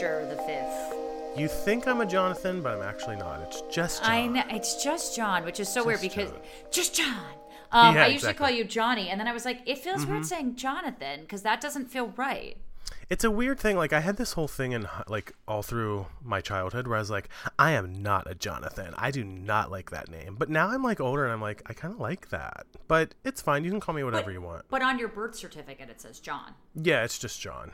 the fifth. You think I'm a Jonathan, but I'm actually not. It's just John. I know it's just John, which is so weird because John. just John. Um, Yeah, I usually exactly. Mm-hmm. call you Johnny, and then I was like, it feels weird saying Jonathan because that doesn't feel right. It's a weird thing. Like I had this whole thing in like all through my childhood where I was like, I am not a Jonathan. I do not like that name. But now I'm like older and I'm like, I kind of like that. But it's fine. You can call me whatever you want. But on your birth certificate, it says John. Yeah, it's just John.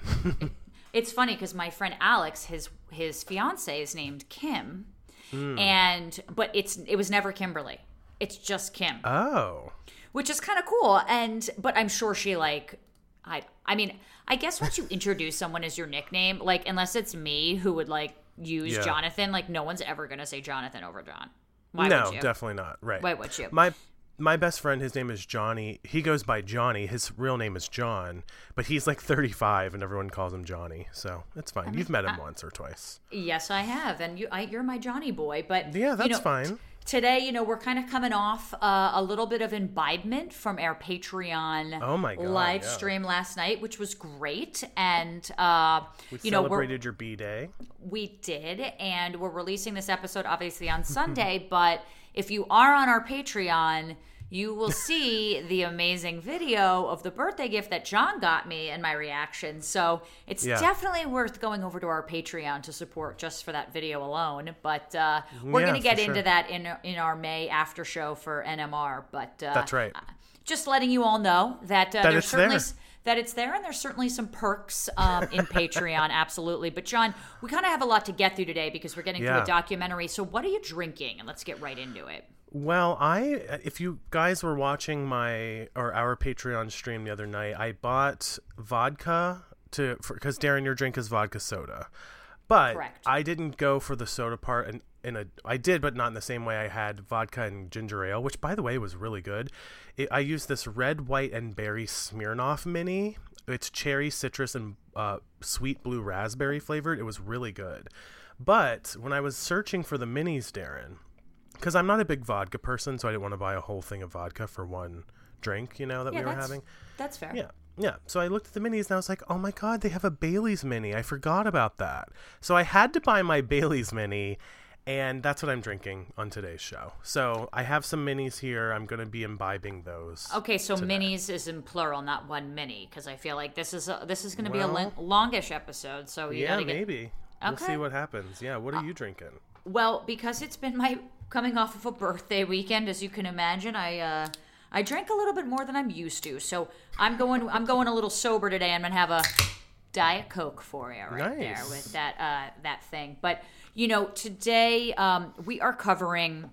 It's funny because my friend Alex, his his fiance is named Kim, Hmm. and but it's it was never Kimberly. It's just Kim, oh. which is kind of cool. And but I'm sure she like I I mean I guess once you introduce someone as your nickname, like unless it's me who would like use Yeah. Jonathan, like no one's ever gonna say Jonathan over John. Why no, would you? definitely not. Right. Why would you? My my best friend, his name is Johnny. He goes by Johnny. His real name is John, but he's like 35, and everyone calls him Johnny. So it's fine. You've met him once or twice. Yes, I have, and you, I, you're my Johnny boy. But Yeah, you that's know, fine. Today, you know, we're kind of coming off uh, a little bit of imbibement from our Patreon Oh my God, live yeah. stream last night, which was great, and uh, We you know, celebrated your B day. we did, and we're releasing this episode obviously on Sunday. but if you are on our Patreon, you will see the amazing video of the birthday gift that John got me and my reaction. So it's Yeah. definitely worth going over to our Patreon to support just for that video alone. But uh, we're Yeah, going to get into sure. that in in our May after show for NMR. But uh, That's right. Just letting you all know that, uh, That there's it's certainly there. That it's there, and there's certainly some perks um, in Patreon, absolutely. But John, we kind of have a lot to get through today because we're getting through Yeah. a documentary. So, what are you drinking? And let's get right into it. Well, I if you guys were watching my or our Patreon stream the other night, I bought vodka to because Daryn, your drink is vodka soda, but Correct. I didn't go for the soda part and. In a, I did, but not in the same way I had vodka and ginger ale, which, by the way, was really good. It, I used this red, white, and berry Smirnoff mini. It's cherry, citrus, and uh, sweet blue raspberry flavored. It was really good. But when I was searching for the minis, Daryn, because I'm not a big vodka person, so I didn't want to buy a whole thing of vodka for one drink, you know, that Yeah, we were having. that's fair. Yeah. Yeah. So I looked at the minis and I was like, oh my God, they have a Bailey's mini. I forgot about that. So I had to buy my Bailey's mini, and that's what I'm drinking on today's show. So I have some minis here. I'm going to be imbibing those. Okay, so minis is in plural, not one mini, because I feel like this is a, this is going to be a Well- lin- longish episode. So you yeah, get maybe. We'll Uh, see what happens. Yeah. What are you drinking? Well, because it's been my coming off of a birthday weekend, as you can imagine, I uh, I drank a little bit more than I'm used to. So I'm going I'm going a little sober today. I'm gonna have a diet coke for you right there with that uh, that thing. But you know, today um, we are covering.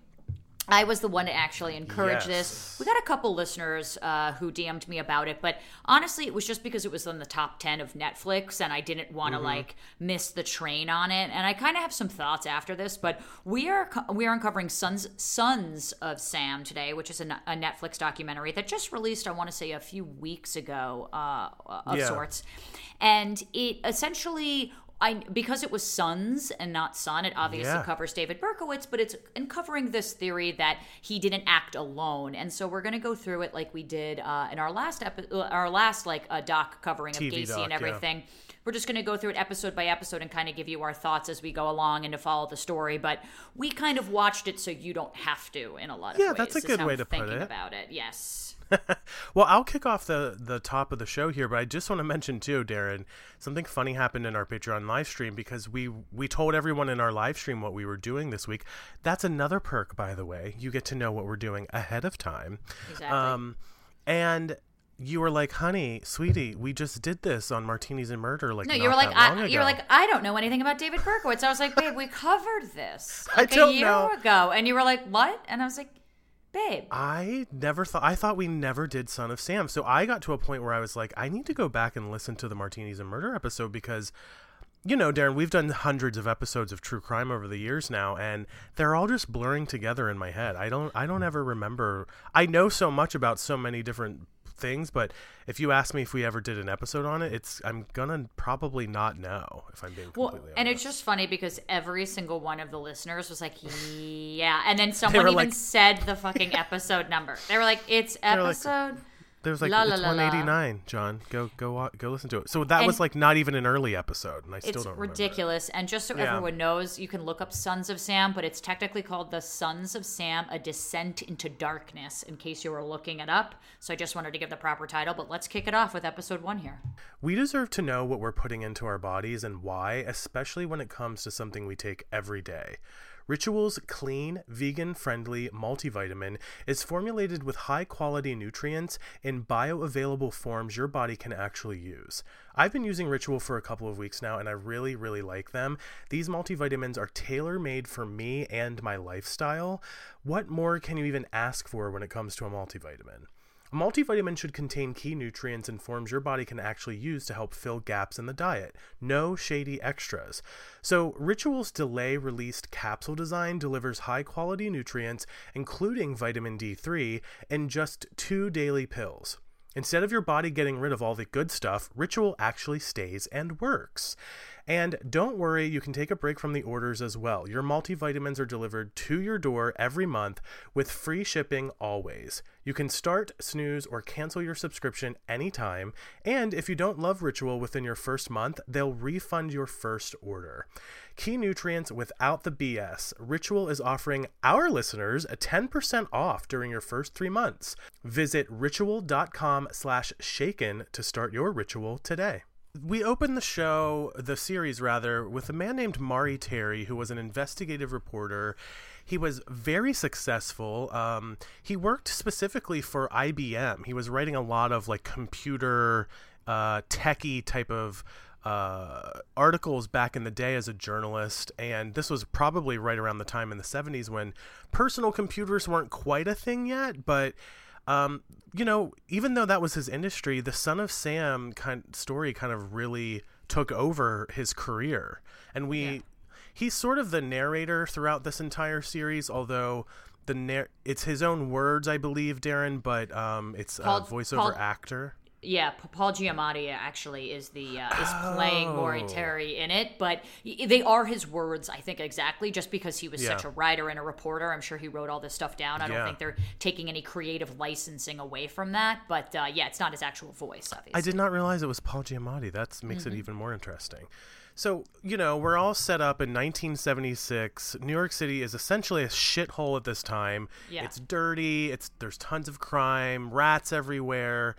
I was the one to actually encourage this. We got a couple listeners uh, who DM'd me about it, but honestly, it was just because it was on the top 10 of Netflix and I didn't want to Mm-hmm. like miss the train on it. And I kind of have some thoughts after this, but we are we are uncovering Sons Sons of Sam today, which is a, a Netflix documentary that just released, I want to say, a few weeks ago uh, of Yeah. sorts. And it essentially. I, because it was Sons and not Son, it obviously Yeah. covers David Berkowitz, but it's uncovering this theory that he didn't act alone. And so we're going to go through it like we did uh, in our last epi- uh, our last like uh, doc covering of TV Gacy doc, and yeah. everything. We're just going to go through it episode by episode and kind of give you our thoughts as we go along and to follow the story. But we kind of watched it so you don't have to in a lot of Yeah, ways. Yeah, that's a good way to put it. about it. Yes. Well, I'll kick off the the top of the show here, but I just want to mention too, Daryn, something funny happened in our Patreon live stream because we we told everyone in our live stream what we were doing this week. That's another perk, by the way. You get to know what we're doing ahead of time. Exactly. Um, and you were like, "Honey, sweetie, we just did this on Martinis and Murder." Like, No, you were like, I, you were like, I don't know anything about David Berkowitz. I was like, babe, we covered this like a year know. ago, and you were like, what? And I was like, babe, I never thought I thought we never did Son of Sam. So I got to a point where I was like, I need to go back and listen to the Martinis and Murder episode because you know, Daryn, we've done hundreds of episodes of true crime over the years now and they're all just blurring together in my head. I don't I don't ever remember I know so much about so many different things, but if you ask me if we ever did an episode on it, it's I'm gonna probably not know if I'm being Well, completely honest. and it's just funny because every single one of the listeners was like, "Yeah," and then someone even like- said the fucking episode number. They were like, "It's episode There's like La, it's la, la. 189, John. Go go go listen to it. So that And- was like not even an early episode, and I still don't remember. it. ridiculous. And just so Yeah. everyone knows, you can look up Sons of Sam, but it's technically called The Sons of Sam A Descent into Darkness, in case you were looking it up. So I just wanted to give the proper title, but let's kick it off with episode one here. We deserve to know what we're putting into our bodies and why, especially when it comes to something we take every day. Ritual's clean, vegan friendly multivitamin is formulated with high quality nutrients in bioavailable forms your body can actually use. I've been using Ritual for a couple of weeks now and I really, really like them. These multivitamins are tailor made for me and my lifestyle. What more can you even ask for when it comes to a multivitamin? A multivitamin should contain key nutrients and forms your body can actually use to help fill gaps in the diet. No shady extras. So, Ritual's delay released capsule design delivers high quality nutrients, including vitamin D3, in just two daily pills. Instead of your body getting rid of all the good stuff, Ritual actually stays and works. And don't worry, you can take a break from the orders as well. Your multivitamins are delivered to your door every month with free shipping always. You can start, snooze, or cancel your subscription anytime. And if you don't love Ritual within your first month, they'll refund your first order. Key nutrients without the BS. Ritual is offering our listeners a 10% off during your first three months. Visit ritual.com slash shaken to start your ritual today. We opened the show, the series rather, with a man named Maury Terry, who was an investigative reporter. He was very successful. Um, he worked specifically for IBM. He was writing a lot of like computer, uh, techie type of uh, articles back in the day as a journalist, and this was probably right around the time in the 70s when personal computers weren't quite a thing yet, but um, you know, even though that was his industry, the Son of Sam kind story kind of really took over his career, and we Yeah. he's sort of the narrator throughout this entire series, although. The nar- it's his own words, I believe, Daryn, but um, it's a voiceover Paul- actor. Yeah, Paul Giamatti actually is the uh, is playing Maury Oh. Terry in it, but they are his words, I think, exactly. Just because he was such a writer and a reporter, I'm sure he wrote all this stuff down. I don't Yeah. think they're taking any creative licensing away from that. But uh, yeah, it's not his actual voice, obviously. I did not realize it was Paul Giamatti. That makes Mm-hmm. it even more interesting. So, you know, we're all set up in 1976. New York City is essentially a shithole at this time. Yeah. It's dirty, it's there's tons of crime, rats everywhere.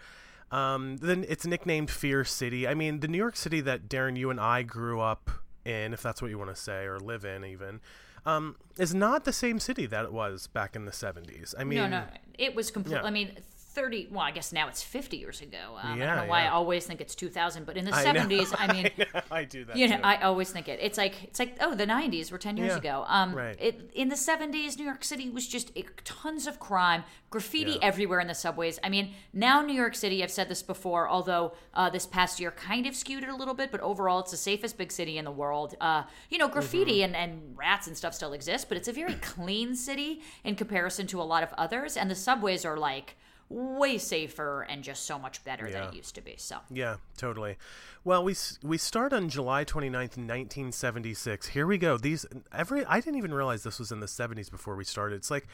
Um, then it's nicknamed Fear City. I mean, the New York City that Daryn, you and I grew up in, if that's what you want to say, or live in even, um, is not the same city that it was back in the 70s. I mean, no, no, it was complete. Yeah. I mean. 30 well i guess now it's 50 years ago um, i don't know why i always think it's 2000 but in the I know. 70s i mean I do that. you know too. i always think it it's like it's like oh the 90s were 10 years Yeah, ago um right. it, in the 70s new york city was just it, tons of crime graffiti Yeah. everywhere in the subways i mean now new york city i've said this before although uh, this past year kind of skewed it a little bit but overall it's the safest big city in the world uh, you know graffiti Mm-hmm. and, and rats and stuff still exist but it's a very clean city in comparison to a lot of others and the subways are like way safer and just so much better than it used to be so Yeah, totally. Well, we we start on July 29th, 1976. Here we go. These every I didn't even realize this was in the 70s before we started. It's like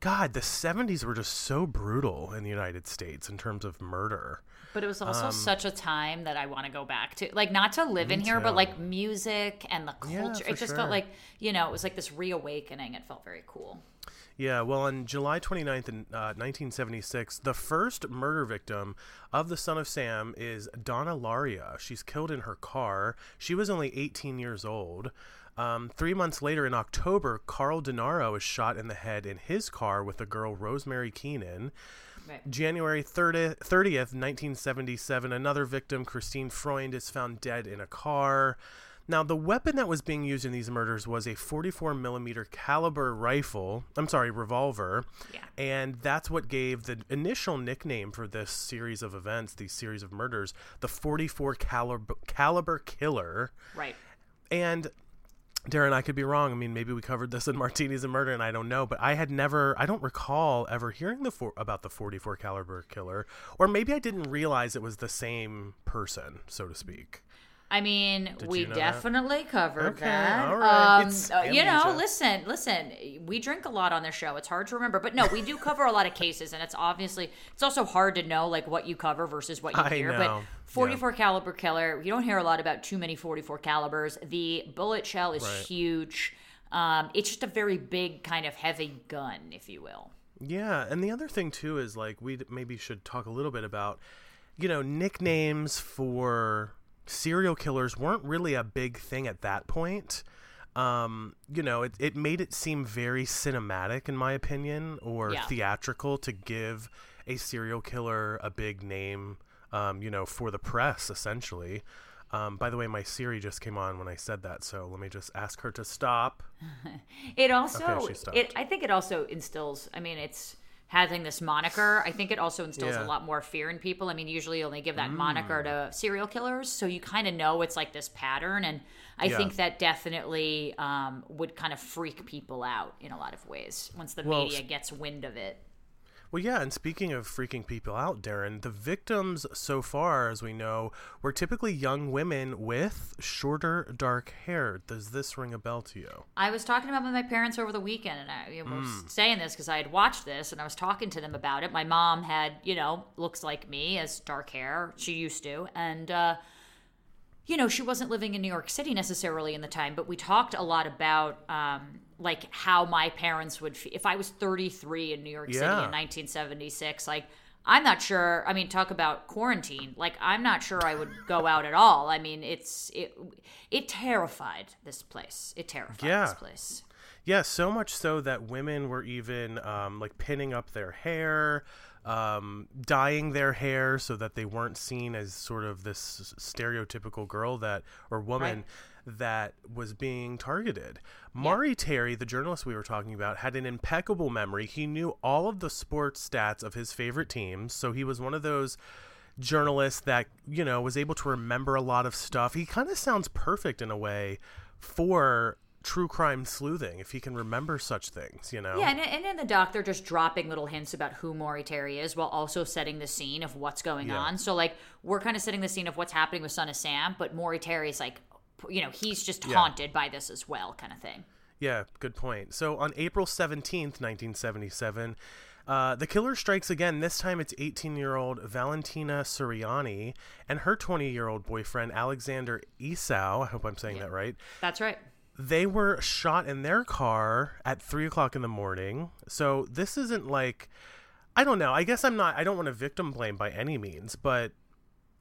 god, the 70s were just so brutal in the United States in terms of murder. But it was Um, also such a time that I want to go back to. Like, not to live in here, but like music and the culture. for it just sure. felt like, you know, it was like this reawakening. It felt very cool. Yeah, well, on July 29th, in, uh, 1976, the first murder victim of the Son of Sam is Donna Lauria. She's killed in her car. She was only 18 years old. Um, three months later, in October, Carl Denaro is shot in the head in his car with the girl Rosemary Keenan. Right. January 30th, 30th 1977, another victim, Christine Freund, is found dead in a car. Now, the weapon that was being used in these murders was a 44 millimeter caliber rifle. I'm sorry, revolver. Yeah. And that's what gave the initial nickname for this series of events, these series of murders, the 44 caliber caliber killer. Right. And Daryn, I could be wrong. I mean, maybe we covered this in Martinis and Murder, and I don't know. But I had never, I don't recall ever hearing the four, about the 44 caliber killer, or maybe I didn't realize it was the same person, so to speak. I mean, Did we you know that? definitely covered Okay, that. all right. Um, uh, you know, listen, listen. We drink a lot on this show. It's hard to remember, but no, we do cover a lot of cases, and it's obviously it's also hard to know like what you cover versus what you I hear. know. But 44 caliber killer, you don't hear a lot about too many 44 calibers. The bullet shell is Right. huge. Um, it's just a very big kind of heavy gun, if you will. Yeah, and the other thing too is like we maybe should talk a little bit about, you know, nicknames for serial killers weren't really a big thing at that point. Um, you know, it, it made it seem very cinematic, in my opinion, or Yeah. theatrical to give a serial killer a big name, um, you know, for the press, essentially. Um, by the way, my Siri just came on when I said that, so let me just ask her to stop. It also, Okay, it, I think it also instills. I mean, it's having this moniker. I think it also instills Yeah. Mm. a lot more fear in people. I mean, usually you only give that moniker to serial killers, so you kind of know it's like this pattern, and I Yeah. think that definitely um, would kind of freak people out in a lot of ways once the Well, media gets wind of it. Well, yeah, and speaking of freaking people out, Daryn, the victims so far, as we know, were typically young women with shorter, dark hair. Does this ring a bell to you? I was talking about it with my parents over the weekend, and I you know, Mm. was saying this because I had watched this, and I was talking to them about it. My mom had, you know, looks like me, as dark hair. She used to, and uh, you know, she wasn't living in New York City necessarily in the time, but we talked a lot about um, like how my parents would feel if I was 33 in New York City in 1976. Like, I'm not sure. I mean, talk about quarantine. Like, I'm not sure I would go out at all. I mean, it's it it terrified this place. It terrified Yeah. this place. Yeah, so much so that women were even um, like pinning up their hair, um, dyeing their hair so that they weren't seen as sort of this stereotypical girl that or woman that was being targeted. Maury Terry, the journalist we were talking about, had an impeccable memory. He knew all of the sports stats of his favorite teams, so he was one of those journalists that you know was able to remember a lot of stuff. He kind of sounds perfect in a way for true crime sleuthing if he can remember such things. You know. Yeah, and, and in the doc, they're just dropping little hints about who Maury Terry is while also setting the scene of what's going Yeah. on. So, like, we're kind of setting the scene of what's happening with Son of Sam, but Maury Terry is like, you know, he's just Yeah. haunted by this as well, kind of thing. Yeah, good point. So on April 17th, 1977, uh, the killer strikes again. This time it's 18 year old Valentina Suriani and her 20 year old boyfriend, Alexander Esau. I hope I'm saying that right. That's right. They were shot in their car at 3 o'clock in the morning. So this isn't like. I don't know. I guess I'm not. I don't want to victim blame by any means, but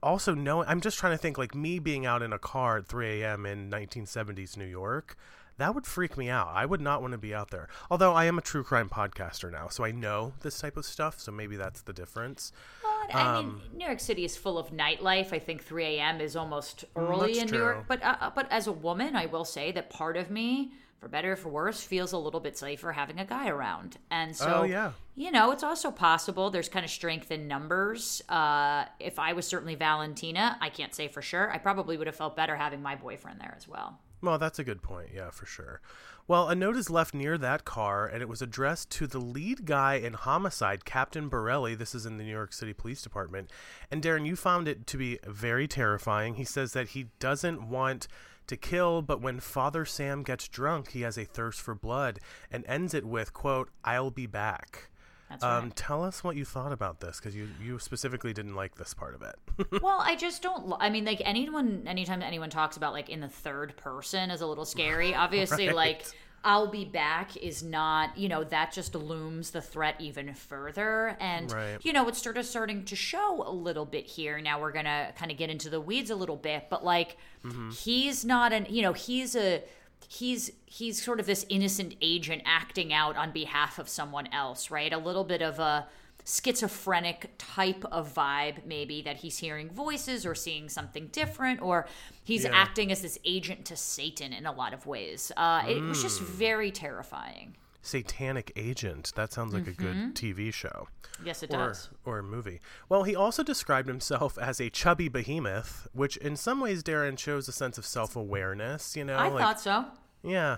also no. I'm just trying to think like me being out in a car at 3 a.m. in 1970s New York. That would freak me out. I would not want to be out there. Although I am a true crime podcaster now, so I know this type of stuff. So maybe that's the difference. But, I Um, mean, New York City is full of nightlife. I think 3 a.m. is almost early that's in New York. But uh, uh, but as a woman, I will say that part of me, for better or for worse, feels a little bit safer having a guy around. And so, Oh, yeah. you know, it's also possible there's kind of strength in numbers. Uh, if I was certainly Valentina, I can't say for sure. I probably would have felt better having my boyfriend there as well. Well, that's a good point. Yeah, for sure. Well, a note is left near that car, and it was addressed to the lead guy in homicide, Captain Borrelli. This is in the New York City Police Department. And Daryn, you found it to be very terrifying. He says that he doesn't want to kill, but when Father Sam gets drunk, he has a thirst for blood and ends it with, quote, I'll be back. That's Um, right. tell us what you thought about this, because you, you specifically didn't like this part of it. well, I just don't. I mean, like anyone, anytime anyone talks about like in the third person is a little scary. Obviously, Right. like I'll be back is not. You know, that just looms the threat even further. And Right. you know, it's sort of starting to show a little bit here. Now we're gonna kind of get into the weeds a little bit, but like mm-hmm. he's not an. You know, he's a. He's he's sort of this innocent agent acting out on behalf of someone else, right? A little bit of a schizophrenic type of vibe, maybe that he's hearing voices or seeing something different, or he's Yeah. acting as this agent to Satan in a lot of ways. Uh, It was Mm. just very terrifying. Satanic Agent. That sounds like a good TV show. Yes, it or, does. or a movie. Well, he also described himself as a chubby behemoth, which in some ways, Daryn shows a sense of self awareness. You know, I like, thought so. yeah.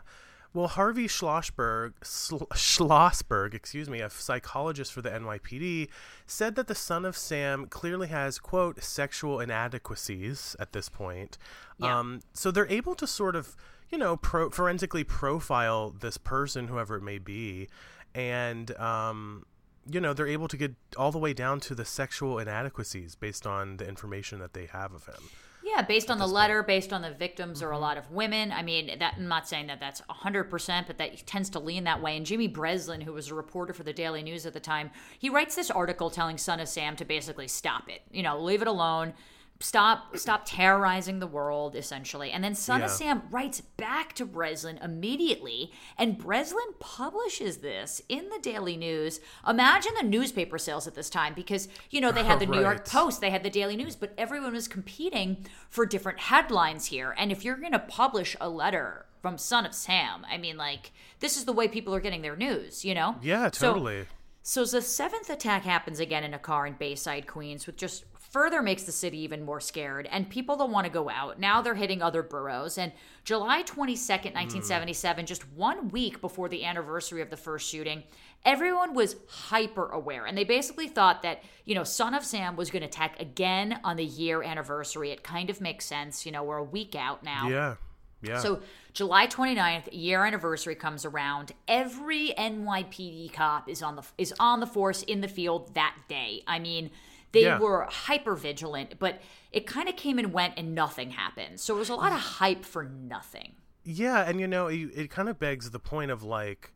Well, Harvey Schlossberg, Sl- Schlossberg, excuse me, a psychologist for the NYPD, said that the son of Sam clearly has quote sexual inadequacies at this point. Yeah. Um, so they're able to sort of, you know, pro- forensically profile this person, whoever it may be, and um, you know they're able to get all the way down to the sexual inadequacies based on the information that they have of him. Yeah, based on the letter, based on the victims, are a mm-hmm. lot of women. I mean, that I'm not saying that that's 100%, but that tends to lean that way. And Jimmy Breslin, who was a reporter for the Daily News at the time, he writes this article telling Son of Sam to basically stop it. You know, leave it alone. Stop stop terrorizing the world, essentially. And then Son of Sam writes back to Breslin immediately, and Breslin publishes this in the Daily News. Imagine the newspaper sales at this time because, you know, they had the New York Post, they had the Daily News, but everyone was competing for different headlines here. And if you're going to publish a letter from Son of Sam, I mean, like, this is the way people are getting their news, you know? Yeah, totally. so the seventh attack happens again in a car in Bayside, Queens, with just further makes the city even more scared. And people don't want to go out. Now they're hitting other boroughs. And July 22nd, 1977, hmm. just one week before the anniversary of the first shooting, everyone was hyper aware. And they basically thought that, you know, Son of Sam was going to attack again on the year anniversary. It kind of makes sense. You know, we're a week out now. yeah, yeah. So July 29th, year anniversary comes around. Every NYPD cop is on the is on the force in the field that day. I mean, they Yeah. were hyper vigilant, but it kind of came and went and nothing happened. So it was a lot of hype for nothing. Yeah, and you know, it, it kind of begs the point of like,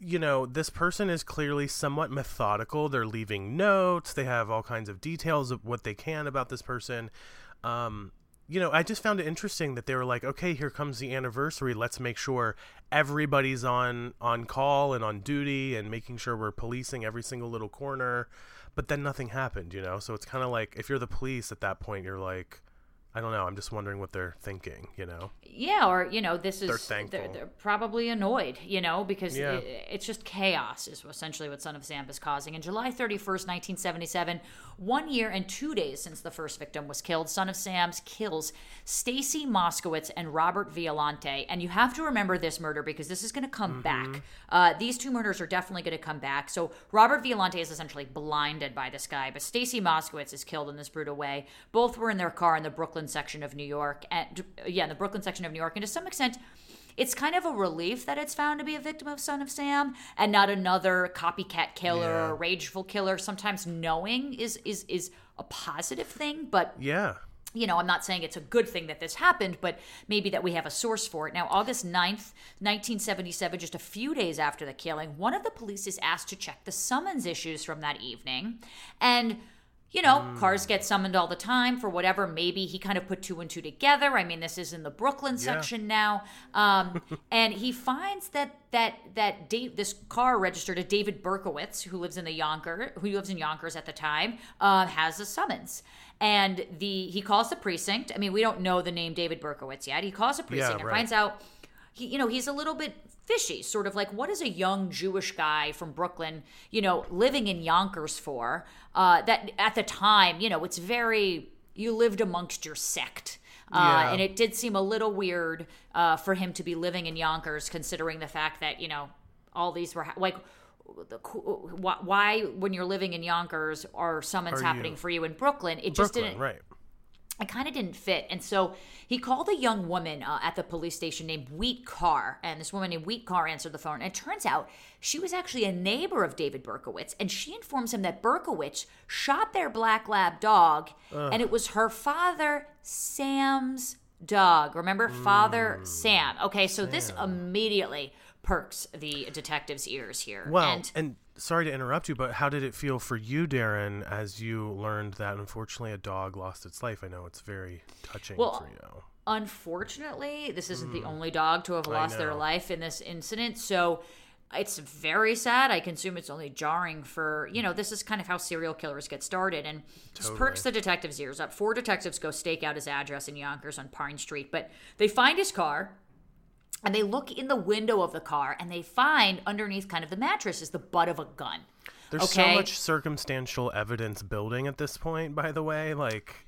you know, this person is clearly somewhat methodical. They're leaving notes. They have all kinds of details of what they can about this person. Um, you know, I just found it interesting that they were like, okay, here comes the anniversary. Let's make sure everybody's on on call and on duty, and making sure we're policing every single little corner. But then nothing happened, you know. So it's kind of like if you're the police at that point, you're like, I don't know. I'm just wondering what they're thinking, you know. Yeah, or you know, this is They're thankful. They're, they're probably annoyed, you know, because Yeah. it, it's just chaos is essentially what Son of Sam is causing. And July thirty first, nineteen seventy seven, one year and two days since the first victim was killed, Son of Sam's kills Stacy Moskowitz and Robert Violante. And you have to remember this murder because this is going to come back. Uh, these two murders are definitely going to come back. So Robert Violante is essentially blinded by this guy, but Stacy Moskowitz is killed in this brutal way. Both were in their car in the Brooklyn section of New York, and yeah, in the Brooklyn section of New York, and to some extent. It's kind of a relief that it's found to be a victim of Son of Sam and not another copycat killer Yeah. or rageful killer. Sometimes knowing is is is a positive thing, but Yeah. you know, I'm not saying it's a good thing that this happened, but maybe that we have a source for it. Now, August 9th, 1977, just a few days after the killing, one of the police is asked to check the summons issues from that evening. And you know, cars get summoned all the time for whatever. Maybe he kind of put two and two together. I mean, this is in the Brooklyn section now, um, and he finds that that that Dave, this car registered to David Berkowitz, who lives in the Yonker, who lives in Yonkers at the time, uh, has a summons. And the he calls the precinct. I mean, we don't know the name David Berkowitz yet. He calls the precinct and right. finds out he, you know, he's a little bit fishy, sort of like what is a young Jewish guy from Brooklyn, you know, living in Yonkers for? Uh, that at the time, you know, it's very you lived amongst your sect. Uh, Yeah. And it did seem a little weird uh, for him to be living in Yonkers, considering the fact that you know all these were ha- like. The, why, why, when you're living in Yonkers, are summons Are happening you- for you in Brooklyn? It just didn't right. It kind of didn't fit. And so he called a young woman uh, at the police station named Wheat Carr. And this woman named Wheat Carr answered the phone. And it turns out she was actually a neighbor of David Berkowitz. And she informs him that Berkowitz shot their black lab dog. And it was her father, Sam's dog. Remember? Father Sam. Okay, so this immediately perks the detective's ears here. Well, and and, sorry to interrupt you, but how did it feel for you, Daryn, as you learned that unfortunately a dog lost its life? I know it's very touching Well, for you. Unfortunately, this isn't the hmm. only dog to have lost their life in this incident. So it's very sad. I consume it's only jarring for, you know, this is kind of how serial killers get started. And this perks the detectives' ears up. Four detectives go stake out his address in Yonkers on Pine Street, but they find his car. And they look in the window of the car and they find underneath kind of the mattress is the butt of a gun. There's so much circumstantial evidence building at this point, by the way. Like,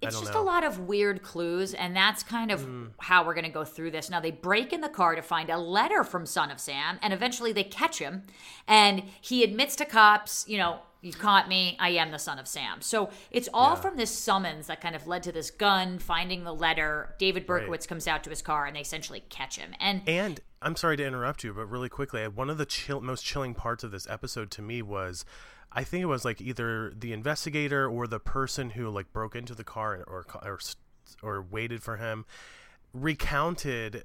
it's don't just know. a lot of weird clues, and that's kind of Mm. how we're going to go through this. Now, they break in the car to find a letter from Son of Sam, and eventually they catch him, and he admits to cops, you know, you caught me, I am the son of Sam. So it's all from this summons that kind of led to this gun, finding the letter. David Berkowitz comes out to his car, and they essentially catch him. And And I'm sorry to interrupt you, but really quickly, one of the chill, most chilling parts of this episode to me was, I think it was like either the investigator or the person who like broke into the car or or or waited for him recounted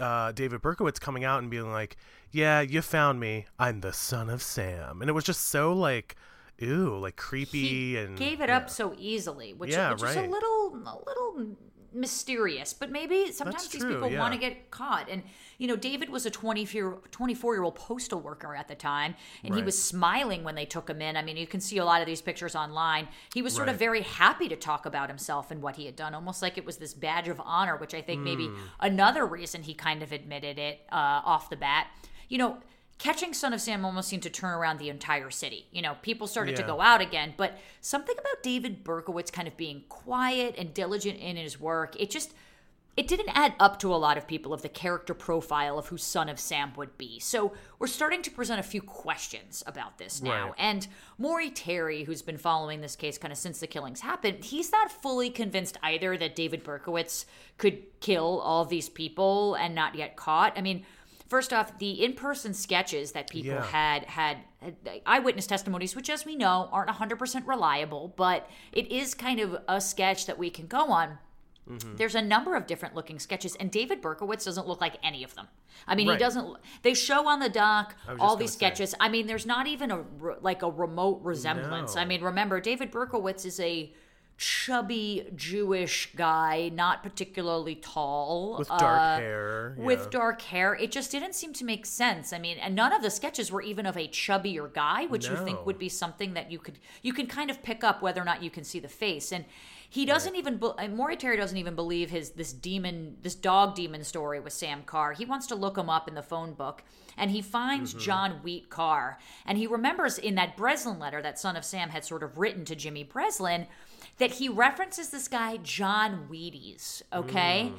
uh, David Berkowitz coming out and being like, "Yeah, you found me. I'm the son of Sam," and it was just so like, ooh, like creepy he and gave it yeah. up so easily, which, Yeah, which is a little a little mysterious. But maybe sometimes That's these true, people yeah. want to get caught. And you know, David was a 24 year old postal worker at the time, and he was smiling when they took him in. I mean, you can see a lot of these pictures online. He was sort of very happy to talk about himself and what he had done, almost like it was this badge of honor. Which I think maybe Hmm. another reason he kind of admitted it uh, off the bat. You know. Catching Son of Sam almost seemed to turn around the entire city. You know, people started to go out again, but something about David Berkowitz kind of being quiet and diligent in his work, it just it didn't add up to a lot of people of the character profile of who Son of Sam would be. So we're starting to present a few questions about this now. Right. And Maury Terry, who's been following this case kind of since the killings happened, he's not fully convinced either that David Berkowitz could kill all these people and not get caught. I mean, first off, the in-person sketches that people Yeah. had had had eyewitness testimonies, which, as we know, aren't 100% reliable, but it is kind of a sketch that we can go on. Mm-hmm. There's a number of different looking sketches, and David Berkowitz doesn't look like any of them. I mean, he doesn't. They show on the doc was all these gonna say. sketches. I mean, there's not even a like a remote resemblance. No. I mean, remember, David Berkowitz is a chubby Jewish guy, not particularly tall, with dark uh, hair. with yeah. dark hair. It just didn't seem to make sense. I mean, and none of the sketches were even of a chubbier guy, which you think would be something that you could you can kind of pick up whether or not you can see the face. And he doesn't even be- and Terry doesn't even believe his this demon this dog demon story with Sam Carr. He wants to look him up in the phone book. And he finds Mm-hmm. John Wheat Carr. And he remembers in that Breslin letter that son of Sam had sort of written to Jimmy Breslin that he references this guy, John Wheaties. Okay.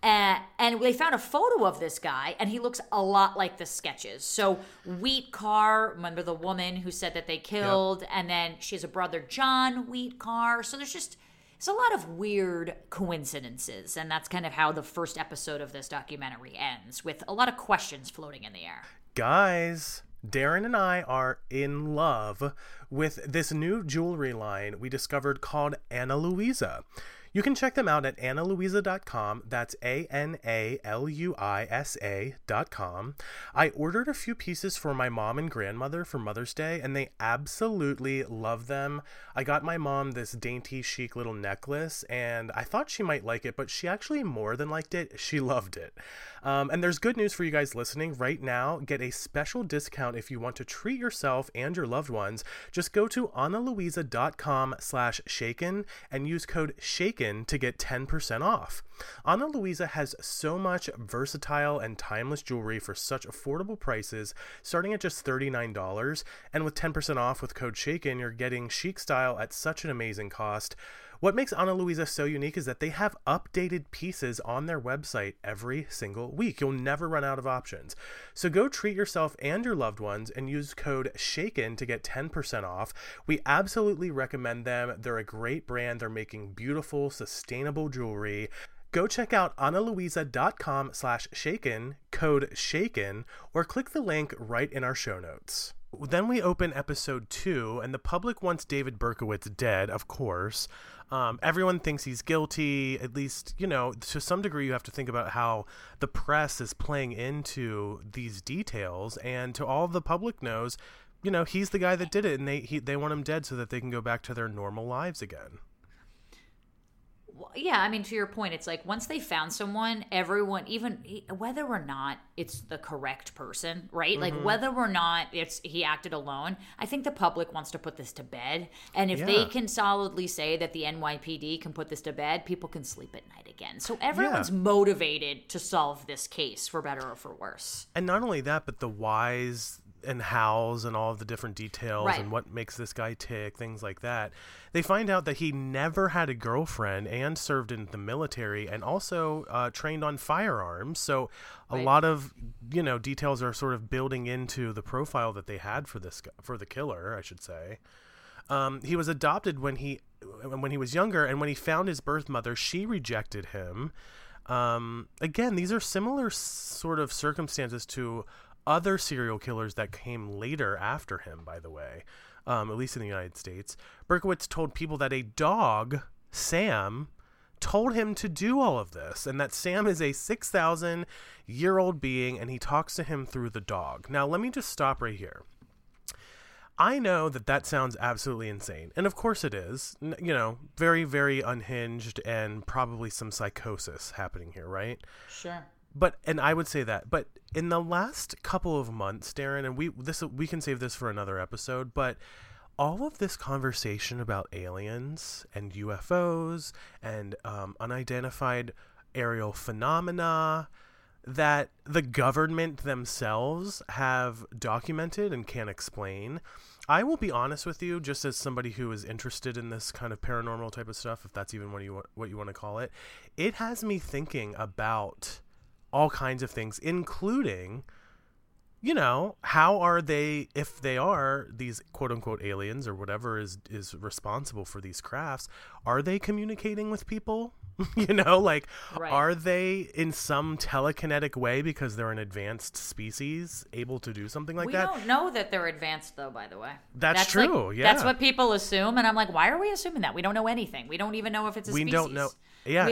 Uh, and they found a photo of this guy, and he looks a lot like the sketches. So, Wheat Carr, remember the woman who said that they killed, and then she has a brother, John Wheat Carr. So, there's just it's a lot of weird coincidences, and that's kind of how the first episode of this documentary ends, with a lot of questions floating in the air. Guys, Darren and I are in love with this new jewelry line we discovered called Ana Luisa. You can check them out at analuisa.com. That's A N A L U I S A.com. I ordered a few pieces for my mom and grandmother for Mother's Day, and they absolutely love them. I got my mom this dainty, chic little necklace, and I thought she might like it, but she actually more than liked it. She loved it. Um, and there's good news for you guys listening right now. Get a special discount if you want to treat yourself and your loved ones. Just go to analuisa.com slash shaken and use code shaken to get 10% off. Ana Luisa has so much versatile and timeless jewelry for such affordable prices, starting at just $39. And with 10% off with code shaken, you're getting chic style at such an amazing cost. What makes Ana Luisa so unique is that they have updated pieces on their website every single week. You'll never run out of options. So go treat yourself and your loved ones and use code SHAKEN to get 10% off. We absolutely recommend them. They're a great brand. They're making beautiful, sustainable jewelry. Go check out analuisa.com slash shaken, code shaken, or click the link right in our show notes. Then we open episode two, and the public wants David Berkowitz dead, of course. Um, everyone thinks he's guilty. At least, you know, to some degree, you have to think about how the press is playing into these details, and to all the public knows, you know, he's the guy that did it, and they he, they want him dead so that they can go back to their normal lives again. Well, yeah, I mean, to your point, it's like once they found someone, everyone, even whether or not it's the correct person, right? Like mm-hmm. whether or not it's he acted alone, I think the public wants to put this to bed. And if they can solidly say that the NYPD can put this to bed, people can sleep at night again. So everyone's motivated to solve this case for better or for worse. And not only that, but the wise and howls and all of the different details Right. and what makes this guy tick, things like that. They find out that he never had a girlfriend and served in the military and also uh, trained on firearms. So a Right. lot of you know details are sort of building into the profile that they had for this for the killer, I should say. Um, he was adopted when he when he was younger, and when he found his birth mother, she rejected him. Um, again, these are similar sort of circumstances to other serial killers that came later after him. By the way, um, at least in the United States, Berkowitz told people that a dog, Sam, told him to do all of this, and that Sam is a six thousand year old being, and he talks to him through the dog. Now, let me just stop right here. I know that that sounds absolutely insane. And of course it is. You know, very, very unhinged and probably some psychosis happening here, right? Sure. But and I would say that. But in the last couple of months, Daryn, and we this we can save this for another episode, but all of this conversation about aliens and UFOs and um, unidentified aerial phenomena that the government themselves have documented and can't explain. I will be honest with you, just as somebody who is interested in this kind of paranormal type of stuff, if that's even what you what you want to call it, it has me thinking about all kinds of things, including, you know, how are they, if they are these quote unquote aliens or whatever is is responsible for these crafts, are they communicating with people? you know, like, Right. are they in some telekinetic way because they're an advanced species able to do something like we that? We don't know that they're advanced, though. By the way, That's like- true, yeah. that's what people assume, and I'm like, why are we assuming that? We don't know anything. We don't even know if it's a we species. We don't know. Yeah,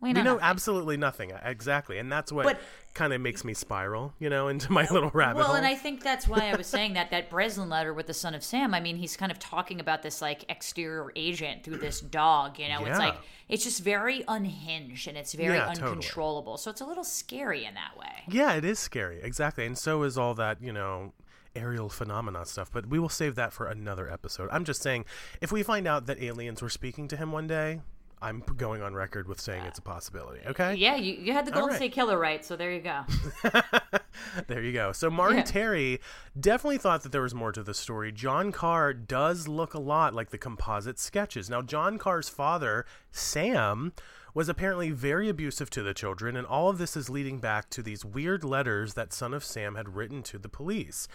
we. Know. We know, nothing. absolutely nothing. Uh, exactly, and that's what kind of makes me spiral, you know, into my little rabbit Well, hole. and I think that's why I was saying that that Breslin letter with the son of Sam. I mean, he's kind of talking about this like exterior agent through this dog. You know, it's like it's just very unhinged and it's very Yeah, totally. uncontrollable. So it's a little scary in that way. Yeah, it is scary. Exactly. And so is all that, you know, aerial phenomena stuff, but we will save that for another episode. I'm just saying, if we find out that aliens were speaking to him one day, I'm going on record with saying it's a possibility. Okay? Yeah, you, you had the Golden right. State Killer right, so there you go. there you go. So Marty Yeah. Terry definitely thought that there was more to the story. John Carr does look a lot like the composite sketches. Now, John Carr's father, Sam, was apparently very abusive to the children, and all of this is leading back to these weird letters that Son of Sam had written to the police.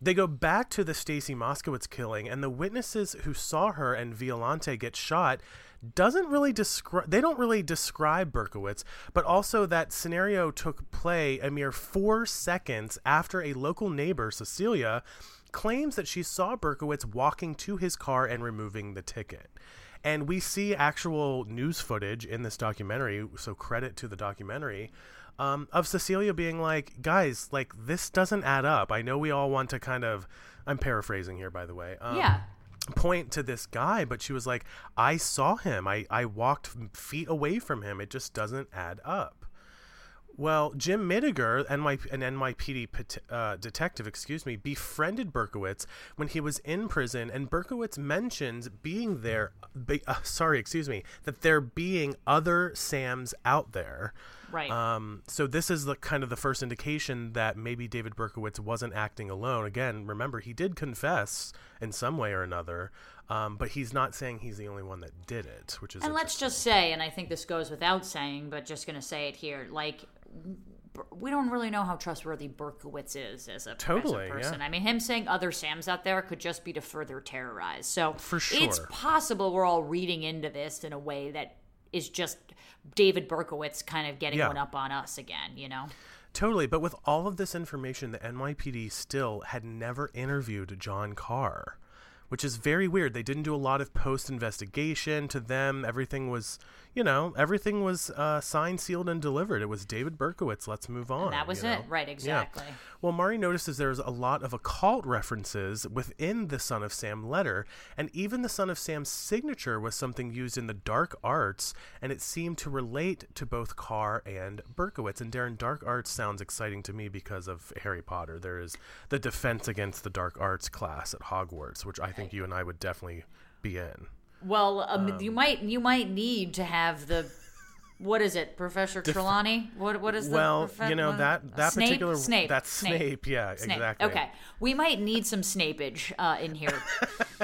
They go back to the Stacy Moskowitz killing, and the witnesses who saw her and Violante get shot doesn't really describe. They don't really describe Berkowitz, but also that scenario took play a mere four seconds after a local neighbor, Cecilia, claims that she saw Berkowitz walking to his car and removing the ticket. And we see actual news footage in this documentary, so credit to the documentary, um, of Cecilia being like, guys, like, this doesn't add up. I know we all want to kind of, I'm paraphrasing here, by the way. Um, yeah. Point to this guy, but she was like, I saw him. I, I walked feet away from him. It just doesn't add up. Well, Jim Midiger, NY, an NYPD uh, detective, excuse me, befriended Berkowitz when he was in prison, and Berkowitz mentions being there. Be, uh, sorry, excuse me, that there being other Sams out there. Right. Um, so this is the kind of the first indication that maybe David Berkowitz wasn't acting alone. Again, remember he did confess in some way or another, um, but he's not saying he's the only one that did it, which is And let's just say, and I think this goes without saying, but just going to say it here, like we don't really know how trustworthy Berkowitz is as a, as a person. yeah. I mean, him saying other Sams out there could just be to further terrorize. So For sure. it's possible we're all reading into this in a way that is just David Berkowitz kind of getting Yeah. one up on us again. You know? Totally, but with all of this information, the NYPD still had never interviewed John Carr, which is very weird. They didn't do a lot of post investigation to them. Everything was, you know, everything was uh, signed, sealed, and delivered. It was David Berkowitz. Let's move on. that was it, know? right? Exactly. Well, Maury notices there's a lot of occult references within the Son of Sam letter, and even the Son of Sam's signature was something used in the dark arts, and it seemed to relate to both Carr and Berkowitz. And Daryn, dark arts sounds exciting to me because of Harry Potter. There is the Defense Against the Dark Arts class at Hogwarts, which I think you and I would definitely be in. Well, um, you might you might need to have the what is it, Professor Trelawney? What what is the Well, you know that that Snape? particular Snape that's Snape. Yeah, Snape. exactly. Okay, we might need some Snapeage uh, in here.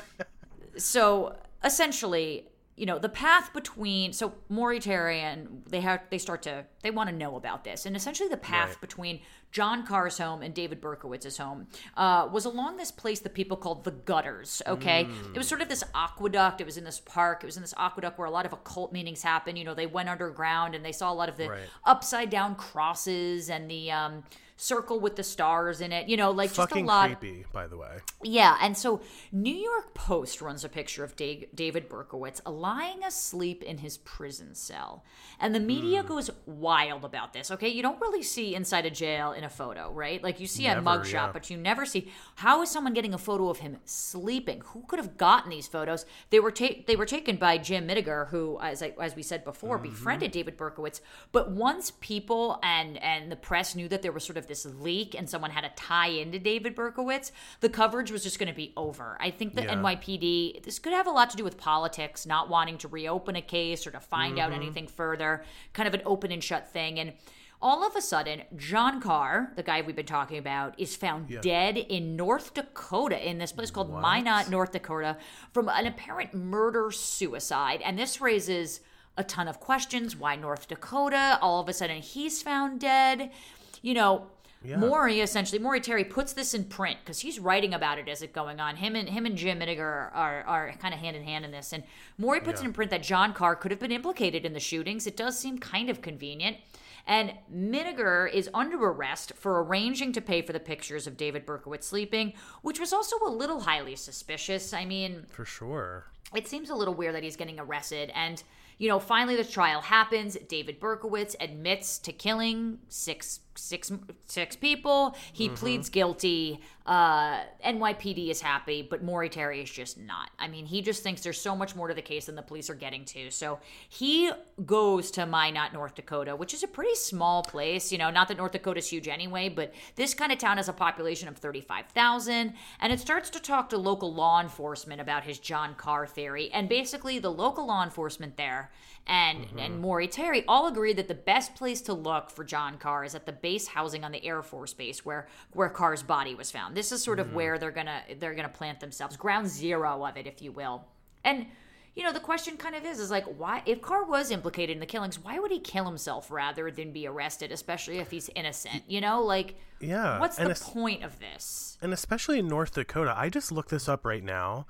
so essentially, you know, the path between so and they have they start to they want to know about this, and essentially the path Right. between John Carr's home and David Berkowitz's home uh, was along this place that people called the gutters. Okay, it was sort of this aqueduct. It was in this park. It was in this aqueduct where a lot of occult meetings happen. You know, they went underground and they saw a lot of the Right. upside down crosses and the um, circle with the stars in it. You know, like Fucking just a lot. creepy, by the way. Yeah, and so New York Post runs a picture of Da- David Berkowitz lying asleep in his prison cell. And the media Hmm. goes wild about this, okay? You don't really see inside a jail in a photo, right? Like you see a Never, mugshot, yeah. but you never see how is someone getting a photo of him sleeping? Who could have gotten these photos? They were ta- they were taken by Jim Mitteager, who as I, as we said before, Mm-hmm. befriended David Berkowitz. But once people and and the press knew that there was sort of this leak and someone had a tie into David Berkowitz, the coverage was just going to be over. I think the Yeah. NYPD this could have a lot to do with politics, not wanting to reopen a case or to find out Mm-hmm. anything further, kind of an open and shut thing and all of a sudden, John Carr, the guy we've been talking about, is found dead in North Dakota in this place called Minot, North Dakota, from an apparent murder suicide. And this raises a ton of questions. Why North Dakota? All of a sudden, he's found dead. You know, Maury essentially Maury Terry puts this in print because he's writing about it as it going on. Him and him and Jim Mitteager are, are, are kind of hand in hand in this. And Maury puts it in print that John Carr could have been implicated in the shootings. It does seem kind of convenient. And Mitteager is under arrest for arranging to pay for the pictures of David Berkowitz sleeping, which was also a little highly suspicious. I mean, For sure. it seems a little weird that he's getting arrested. And, you know, finally the trial happens. David Berkowitz admits to killing six six six people. He pleads guilty. Uh, NYPD is happy, but Maury Terry is just not. I mean, he just thinks there's so much more to the case than the police are getting to. So he goes to Minot, North Dakota, which is a pretty small place. You know, not that North Dakota's huge anyway, but this kind of town has a population of 35,000. And it starts to talk to local law enforcement about his John Carr theory. And basically, the local law enforcement there and and mm-hmm. Maury Terry all agree that the best place to look for John Carr is at the base housing on the Air Force Base where where Carr's body was found. This is sort of mm-hmm. where they're gonna they're gonna plant themselves, ground zero of it, if you will. And you know the question kind of is is like why if Carr was implicated in the killings, why would he kill himself rather than be arrested, especially if he's innocent? You know, like Yeah. what's and the es- point of this? and especially in North Dakota. I just looked this up right now.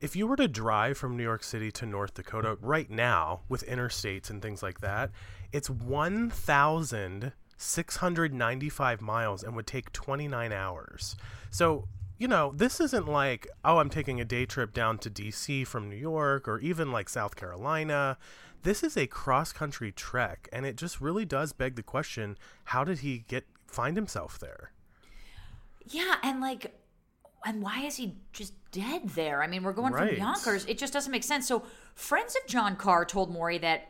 If you were to drive from New York City to North Dakota right now with interstates and things like that, it's 1,695 miles and would take 29 hours. So, you know, this isn't like, oh, I'm taking a day trip down to DC from New York or even like South Carolina. This is a cross country trek, and it just really does beg the question how did he get find himself there? Yeah, and like, and why is he just dead there? I mean, we're going Right. from Yonkers. It just doesn't make sense. So, friends of John Carr told Maury that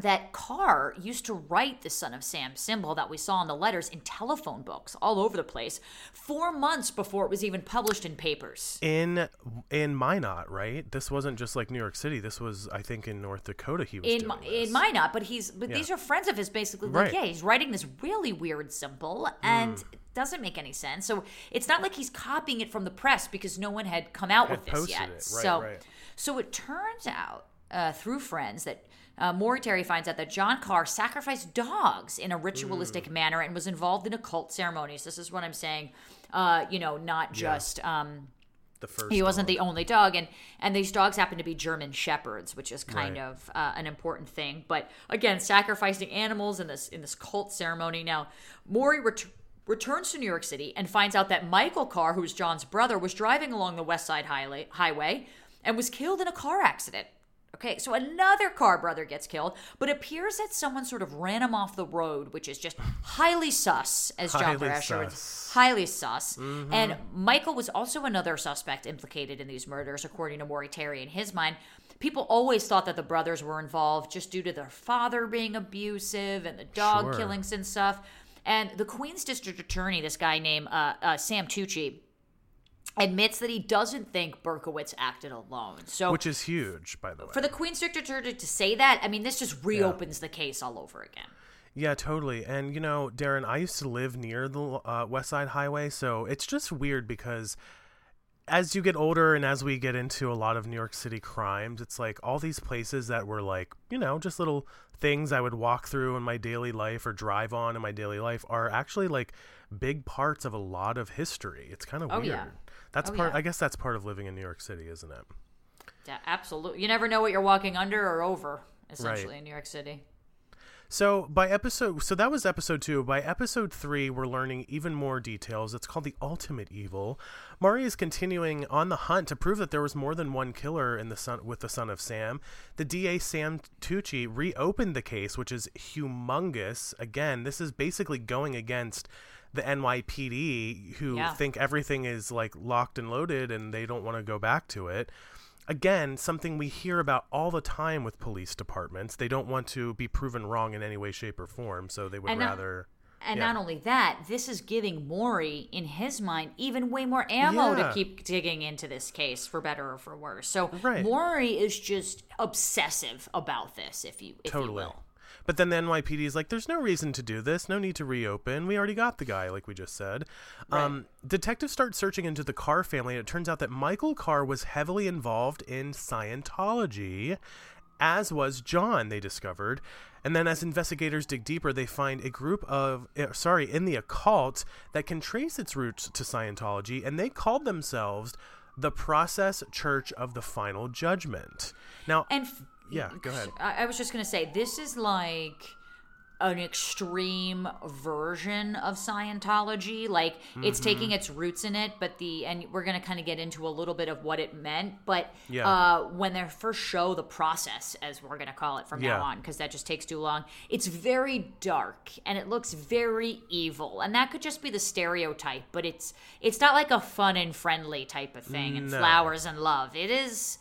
that Carr used to write the Son of Sam symbol that we saw in the letters in telephone books all over the place four months before it was even published in papers. in in Minot, right? This wasn't just like New York City. This was, I think, in North Dakota. He was In doing this. in Minot, but he's but these are friends of his basically like Right. yeah he's writing this really weird symbol and it doesn't make any sense. So it's not like he's copying it from the press because no one had come out Had with this yet. it. Right, so right. so it turns out uh, through friends that. Uh, Maury Terry finds out that John Carr sacrificed dogs in a ritualistic Hmm. manner and was involved in occult ceremonies. This is what I'm saying. Uh, you know, not just um, the first. he wasn't dog. the only dog and and these dogs happen to be german shepherds which is kind Right. of uh, an important thing but again sacrificing animals in this in this cult ceremony now maury ret- returns to new york city and finds out that michael carr who's john's brother was driving along the west side highway, highway and was killed in a car accident Okay, so another car brother gets killed, but appears that someone sort of ran him off the road, which is just highly sus, as John Highly Thrasher would sus. highly sus. And Michael was also another suspect implicated in these murders, according to Maury Terry. In his mind, people always thought that the brothers were involved just due to their father being abusive and the dog Sure. killings and stuff. And the Queens District Attorney, this guy named uh, uh, Santucci, admits that he doesn't think Berkowitz acted alone. So which is huge, by the way. for the Queen's District to say that, I mean, this just reopens the case all over again. Yeah, totally. And you know, Daryn, I used to live near the uh, West Side Highway, so it's just weird because as you get older and as we get into a lot of New York City crimes, it's like all these places that were like, you know, just little things I would walk through in my daily life or drive on in my daily life are actually like big parts of a lot of history. It's kind of Oh, weird. yeah. That's Oh, part yeah. I guess that's part of living in New York City, isn't it? Yeah, absolutely. You never know what you're walking under or over, essentially, Right. in New York City. So by episode, so that was episode two. By episode three, we're learning even more details. It's called the Ultimate Evil. Maury is continuing on the hunt to prove that there was more than one killer in the son with the son of Sam. The DA Sam Tucci reopened the case, which is humongous. Again, this is basically going against the NYPD, who Yeah. think everything is like locked and loaded, and they don't want to go back to it again something we hear about all the time with police departments they don't want to be proven wrong in any way shape or form so they would And not- rather And Yeah. not only that, this is giving Maury, in his mind, even way more ammo Yeah. to keep digging into this case, for better or for worse. So Right. Maury is just obsessive about this, if you if you totally will. But then the NYPD is like there's no reason to do this no need to reopen we already got the guy like we just said um, detectives start searching into the Carr family and it turns out that Michael Carr was heavily involved in Scientology as was John, they discovered. And then, as investigators dig deeper, they find a group of, eh, sorry, in the occult that can trace its roots to Scientology, and they called themselves the Process Church of the Final Judgment. Now, And f- yeah, go ahead. I, I was just gonna say this is like an extreme version of Scientology. Like it's Mm-hmm. taking its roots in it, but the and we're gonna kind of get into a little bit of what it meant. But Yeah. uh, when they first show the process, as we're gonna call it from Yeah. now on, because that just takes too long, it's very dark and it looks very evil, and that could just be the stereotype. But it's it's not like a fun and friendly type of thing, and flowers and love. It is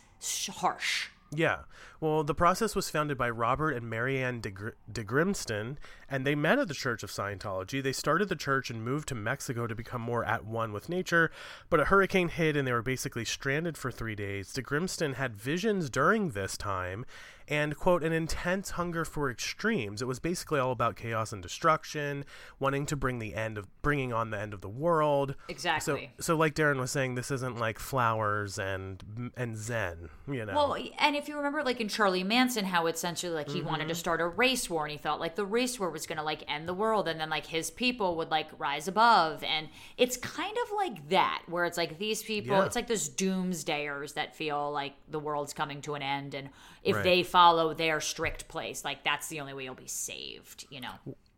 harsh. Yeah. Well, the process was founded by Robert and Marianne de, Gr- de Grimston, and they met at the Church of Scientology. They started the church and moved to Mexico to become more at one with nature, but a hurricane hit and they were basically stranded for three days. De Grimston had visions during this time and, quote, an intense hunger for extremes. It was basically all about chaos and destruction, wanting to bring the end of, bringing on the end of the world. Exactly. So, so like Daryn was saying, this isn't like flowers and and Zen, you know. Well, and if you remember, like in Charlie Manson, how it's essentially like he wanted Mm-hmm. to start a race war, and he thought like the race war was gonna like end the world, and then like his people would like rise above, and it's kind of like that, where it's like these people, Yeah. it's like those doomsdayers that feel like the world's coming to an end, and if Right. they follow their strict place, like that's the only way you'll be saved, you know.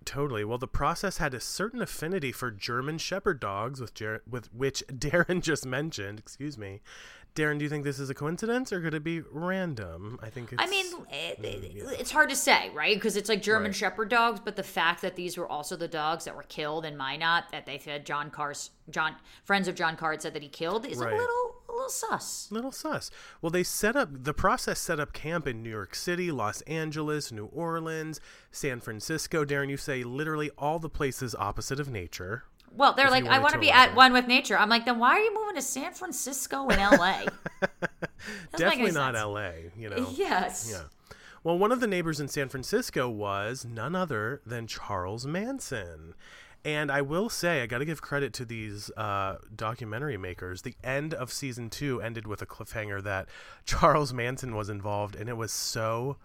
Totally. Well, the process had a certain affinity for German Shepherd dogs, with Jer- with which Daryn just mentioned. Excuse me, Daryn. Do you think this is a coincidence or could it be random? I think. It's, I mean, it, it- eh, eh, mm, it's hard to say, right? Because it's like German Right. Shepherd dogs, but the fact that these were also the dogs that were killed in Minot, that they said John Carr's John friends of John Carr said that he killed, is Right. a little a little sus. little sus. Well, they set up the process set up camp in New York City, Los Angeles, New Orleans, San Francisco. Daryn, you say literally all the places opposite of nature. Well, they're like, I want to be at one with nature. I'm like, then why are you moving to San Francisco and L.A.? Definitely not sense. L.A. You know. Yes. Yeah. Well, one of the neighbors in San Francisco was none other than Charles Manson. And I will say, I got to give credit to these uh, documentary makers. The end of season two ended with a cliffhanger that Charles Manson was involved, and it was so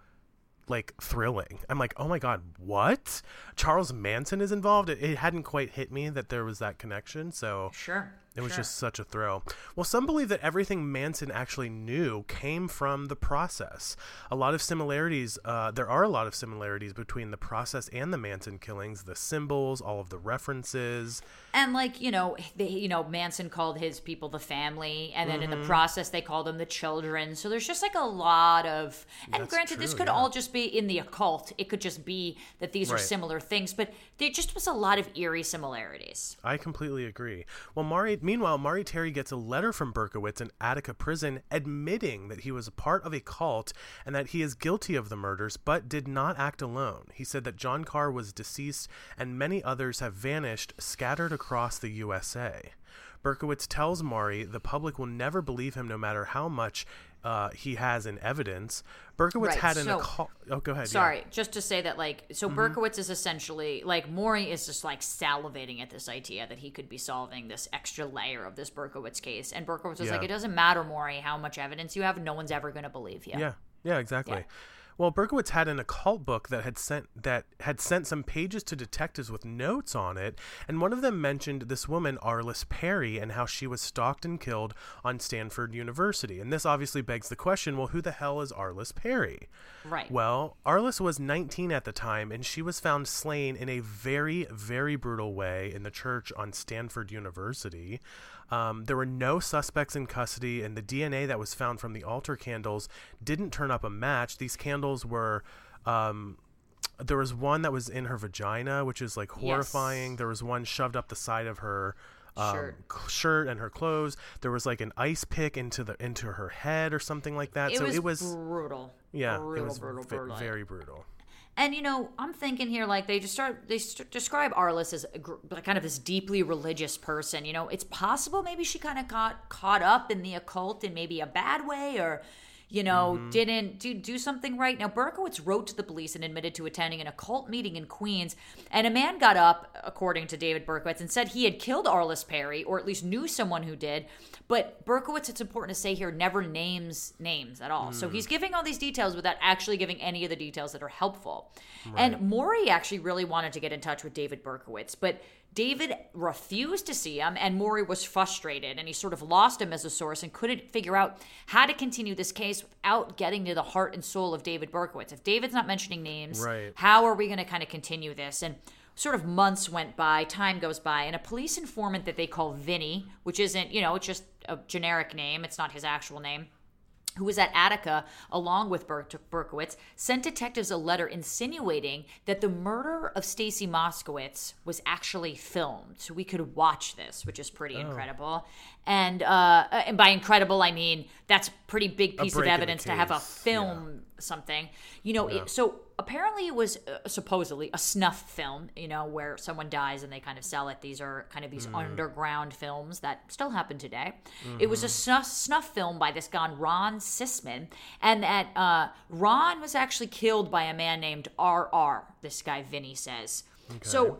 like thrilling. I'm like, oh my god, what? Charles Manson is involved. It, it hadn't quite hit me that there was that connection. So Sure. It was sure. just such a thrill. Well, some believe that everything Manson actually knew came from the process. A lot of similarities, uh, there are a lot of similarities between the process and the Manson killings, the symbols, all of the references. And like you know, they, you know, Manson called his people the family, and then in Mm-hmm. the process they called them the children. So there's just like a lot of. And That's granted, this could yeah. all just be in the occult. It could just be that these are similar things, but there just was a lot of eerie similarities. I completely agree. Well, Maury, Meanwhile, Maury Terry gets a letter from Berkowitz in Attica prison admitting that he was a part of a cult and that he is guilty of the murders, but did not act alone. He said that John Carr was deceased and many others have vanished, scattered across the USA. Berkowitz tells Maury the public will never believe him no matter how much uh, he has in evidence. Berkowitz Right, had an so- occult. Oh, go ahead. yeah. Sorry, just to say that, like, so Mm-hmm. Berkowitz is essentially like Maury is just like salivating at this idea that he could be solving this extra layer of this Berkowitz case, and Berkowitz was Yeah. like, "It doesn't matter, Maury, how much evidence you have. No one's ever going to believe you." Yeah, yeah, exactly. Well, Berkowitz had an occult book that had sent that had sent some pages to detectives with notes on it, and one of them mentioned this woman Arliss Perry and how she was stalked and killed on Stanford University. And this obviously begs the question: Well, who the hell is Arliss Perry? Right. Well, Arliss was 19 at the time, and she was found slain in a very, very brutal way in the church on Stanford University. Um, there were no suspects in custody, and the DNA that was found from the altar candles didn't turn up a match. These candles were. Um, there was one that was in her vagina, which is like horrifying. Yes. There was one shoved up the side of her um, Shirt. shirt and her clothes. There was like an ice pick into the into her head or something like that. it, so was it was brutal. yeah, brutal, it was brutal, ve- brutal. very brutal. And you know, I'm thinking here, like they just start they st- describe Arliss as a, kind of this deeply religious person. You know, it's possible maybe she kind of got caught up in the occult in maybe a bad way, or you know, Mm-hmm. didn't do do something right. Now, Berkowitz wrote to the police and admitted to attending an occult meeting in Queens, and a man got up, according to David Berkowitz, and said he had killed Arliss Perry, or at least knew someone who did. But Berkowitz, it's important to say here, never names names at all. So he's giving all these details without actually giving any of the details that are helpful. And Maury actually really wanted to get in touch with David Berkowitz, but David refused to see him, and Maury was frustrated, and he sort of lost him as a source and couldn't figure out how to continue this case without getting to the heart and soul of David Berkowitz. If David's not mentioning names, Right. how are we going to kind of continue this? And sort of months went by, time goes by, and a police informant that they call Vinny, which isn't, you know, it's just a generic name, it's not his actual name who was at Attica along with Ber- Berkowitz, sent detectives a letter insinuating that the murder of Stacy Moskowitz was actually filmed, so we could watch this, which is pretty oh. incredible. And uh, and by incredible, I mean that's a pretty big piece of break in the evidence to have a film something. You know, it, so apparently it was uh, supposedly a snuff film. You know, where someone dies and they kind of sell it. These are kind of these underground films that still happen today. It was a snuff, snuff film by this guy Ron Sisman, and that uh, Ron was actually killed by a man named R.R. This guy Vinny says. So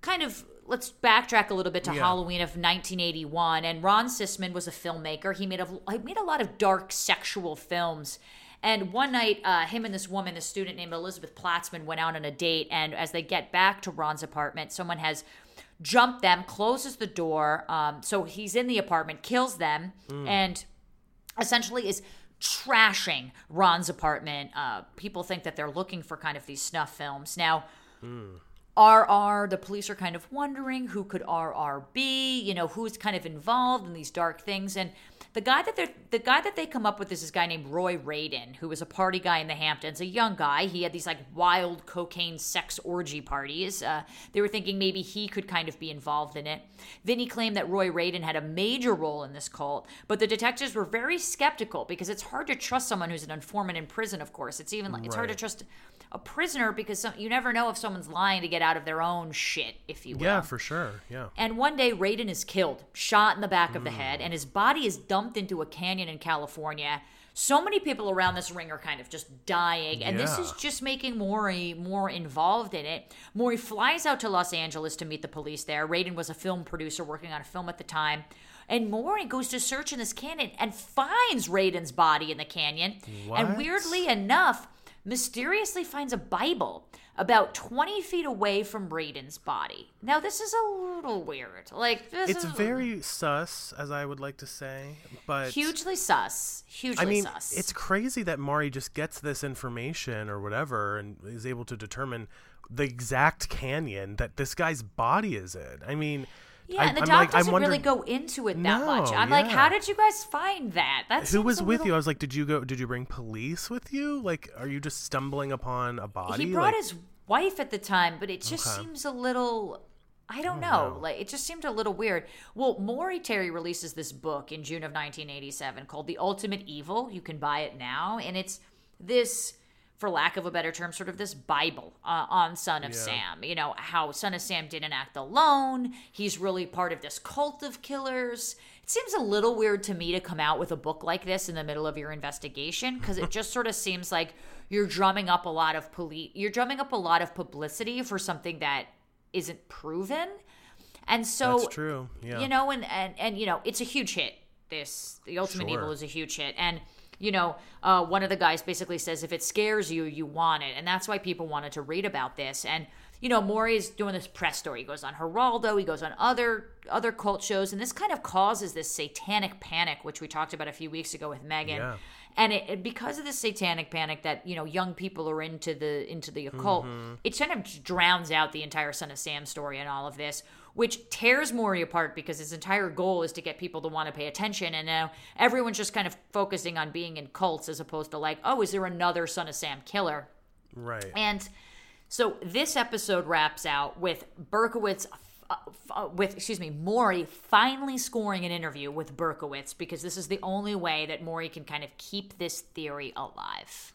kind of let's backtrack a little bit to Yeah. Halloween of 1981. And Ron Sisman was a filmmaker. He made a he made a lot of dark sexual films. And one night, uh, him and this woman, this student named Elizabeth Platzman, went out on a date. And as they get back to Ron's apartment, someone has jumped them, closes the door. Um, so he's in the apartment, kills them, and essentially is trashing Ron's apartment. Uh, people think that they're looking for kind of these snuff films. Now, RR, the police are kind of wondering who could RR be, you know, who's kind of involved in these dark things. And the guy that they're the guy that they come up with is this guy named Roy Radin, who was a party guy in the Hamptons, a young guy. He had these like wild cocaine sex orgy parties. Uh, they were thinking maybe he could kind of be involved in it. Vinny claimed that Roy Radin had a major role in this cult, but the detectives were very skeptical because it's hard to trust someone who's an informant in prison. Of course, it's even like it's hard to trust a prisoner because some, you never know if someone's lying to get out of their own shit, if you will. Yeah, for sure. Yeah. And one day, Radin is killed, shot in the back of the head, and his body is dumped into a canyon in California. So many people around this ring are kind of just dying, and this is just making Maury more involved in it. Maury flies out to Los Angeles to meet the police there. Radin was a film producer working on a film at the time. And Maury goes to search in this canyon and finds Radin's body in the canyon. And weirdly enough, mysteriously finds a Bible about 20 feet away from Radin's body. Now, this is a little weird. Like, this It's is very sus, as I would like to say, but hugely sus. Hugely I mean, sus. it's crazy that Maury just gets this information or whatever and is able to determine the exact canyon that this guy's body is in. I mean, yeah, I, and the I'm doc like, doesn't really go into it that much. I'm like, how did you guys find that? That who was with little- you. I was like, did you go? Did you bring police with you? Like, are you just stumbling upon a body? He brought like, his wife at the time, but it just Okay. seems a little I don't oh, know. Like it just seemed a little weird. Well, Maury Terry releases this book in June of 1987 called The Ultimate Evil. You can buy it now, and it's this for lack of a better term, sort of this Bible uh, on Son of Yeah. Sam. You know, how Son of Sam didn't act alone. He's really part of this cult of killers. It seems a little weird to me to come out with a book like this in the middle of your investigation because it just sort of seems like you're drumming up a lot of police, you're drumming up a lot of publicity for something that isn't proven. And so That's true. Yeah. you know and, and and you know it's a huge hit this the ultimate Sure. evil is a huge hit and you know uh, one of the guys basically says if it scares you you want it. And that's why people wanted to read about this. And you know Maury is doing this press story. He goes on Geraldo. He goes on other other cult shows. And this kind of causes this satanic panic which we talked about a few weeks ago with Megan. Yeah. and it, it- because of this satanic panic that you know young people are into the into the occult it kind of drowns out the entire son of sam story and all of this which tears Maury apart because his entire goal is to get people to want to pay attention and now everyone's just kind of focusing on being in cults as opposed to like oh is there another son of sam killer right. and so this episode wraps out with Berkowitz, uh, uh, with excuse me, Maury finally scoring an interview with Berkowitz because this is the only way that Maury can kind of keep this theory alive.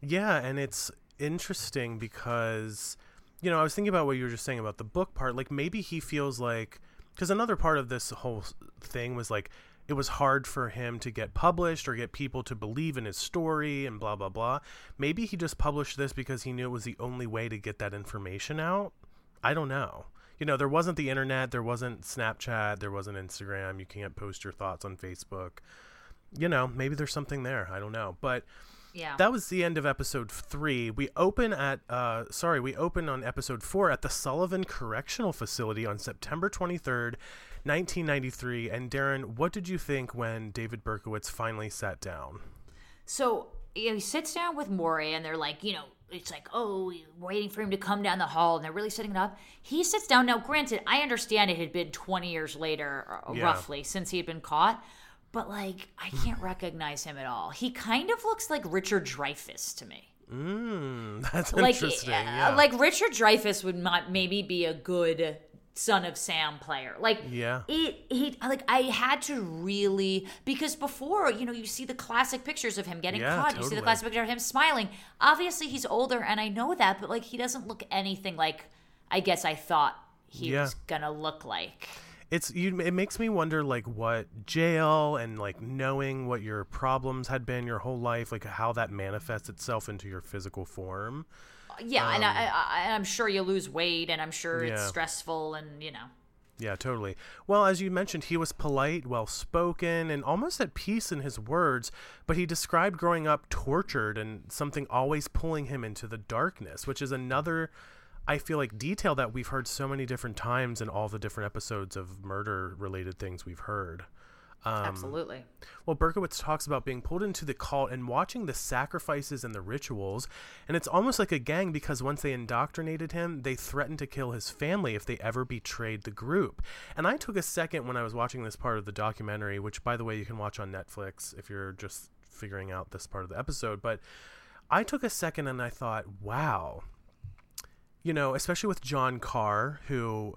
Yeah, and it's interesting because you know, I was thinking about what you were just saying about the book part. Like maybe he feels like cuz another part of this whole thing was like it was hard for him to get published or get people to believe in his story and blah blah blah. Maybe he just published this because he knew it was the only way to get that information out. I don't know. You know, there wasn't the internet, there wasn't Snapchat, there wasn't Instagram. You can't post your thoughts on Facebook. You know, maybe there's something there. I don't know. But Yeah. that was the end of episode three. We open at, uh, sorry, we open on episode four at the Sullivan Correctional Facility on September 23rd, 1993. And Daryn, what did you think when David Berkowitz finally sat down? So you know, he sits down with Maury, and they're like, you know, it's like, oh, waiting for him to come down the hall, and they're really setting it up. He sits down. Now, granted, I understand it had been 20 years later, uh, Yeah. roughly, since he had been caught, but like, I can't recognize him at all. He kind of looks like Richard Dreyfuss to me. Mmm, that's Like, interesting. uh, yeah. like Richard Dreyfuss would not maybe be a good Son of Sam player. Like, Yeah. it he like I had to really because before you know you see the classic pictures of him getting Yeah, caught, you see the classic picture of him smiling. Obviously, he's older, and I know that, but like he doesn't look anything like I guess I thought he Yeah. was gonna look like. It's you it makes me wonder like what jail and like knowing what your problems had been your whole life like how that manifests itself into your physical form Yeah, and I, I, and I'm sure you lose weight, and I'm sure it's Um, stressful, and you know. Yeah, totally. Well, as you mentioned, he was polite, well spoken, and almost at peace in his words, but he described growing up tortured and something always pulling him into the darkness, which is another, I feel like, detail that we've heard so many different times in all the different episodes of murder related things we've heard. Um, Absolutely. Well, Berkowitz talks about being pulled into the cult and watching the sacrifices and the rituals, and it's almost like a gang because once they indoctrinated him, they threatened to kill his family if they ever betrayed the group. And I took a second when I was watching this part of the documentary, which, by the way, you can watch on Netflix if you're just figuring out this part of the episode. But I took a second and I thought, wow, you know, especially with John Carr, who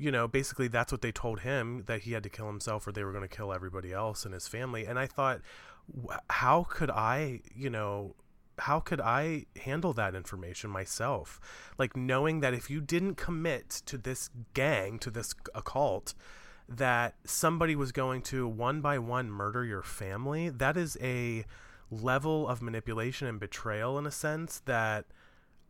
you know, basically that's what they told him that he had to kill himself or they were going to kill everybody else in his family. And I thought, how could I, you know, how could I handle that information myself? Like knowing that if you didn't commit to this gang, to this occult, that somebody was going to one by one murder your family, that is a level of manipulation and betrayal in a sense that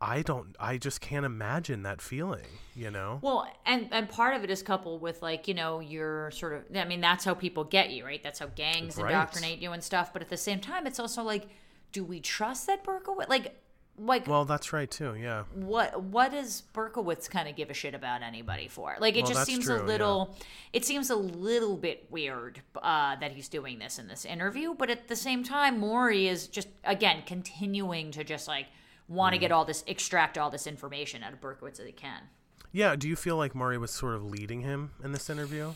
I don't I just can't imagine that feeling, you know? Well, and and part of it is coupled with like you know you're sort of I mean that's how people get you right. That's how gangs Right. indoctrinate you and stuff. But at the same time, it's also like, do we trust that Berkowitz? Like, like Well, that's right too. Yeah. what what does Berkowitz kind of give a shit about anybody for? Like it Well, just seems true, a yeah. little it seems a little bit weird uh, that he's doing this in this interview, but at the same time Maury is just again continuing to just like want to Mm. get all this extract all this information out of Berkowitz as he can. Yeah. Do you feel like Maury was sort of leading him in this interview?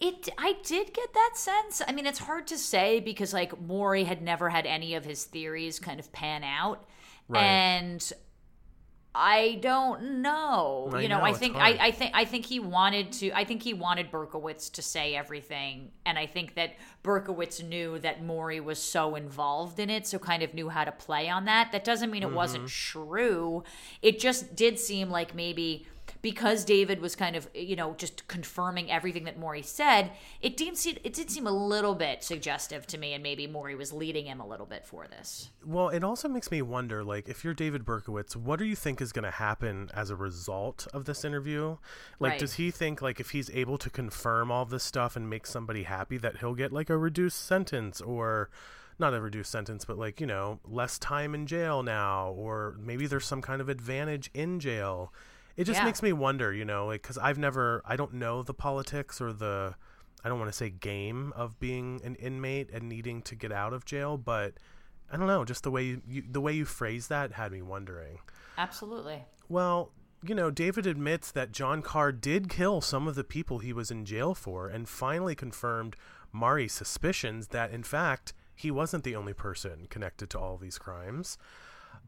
It I did get that sense. I mean, it's hard to say because like Maury had never had any of his theories kind of pan out. Right. And I don't know. I you know, know, I think. I, I think I think he wanted to I think he wanted Berkowitz to say everything and I think that Berkowitz knew that Maury was so involved in it, so kind of knew how to play on that. That doesn't mean it wasn't Mm-hmm. true. It just did seem like maybe because David was kind of, you know, just confirming everything that Maury said, it did seem it did seem a little bit suggestive to me and maybe Maury was leading him a little bit for this. Well, it also makes me wonder, like, if you're David Berkowitz, what do you think is going to happen as a result of this interview? Like, Right. does he think, like, if he's able to confirm all this stuff and make somebody happy, that he'll get, like, a reduced sentence or not a reduced sentence, but, like, you know, less time in jail now, or maybe there's some kind of advantage in jail? It just Yeah. makes me wonder, you know, like, because I've never, I don't know the politics or the, I don't want to say game of being an inmate and needing to get out of jail, but I don't know, just the way you, you the way you phrase that had me wondering. Absolutely. Well, you know, David admits that John Carr did kill some of the people he was in jail for and finally confirmed Maury's suspicions that in fact he wasn't the only person connected to all these crimes.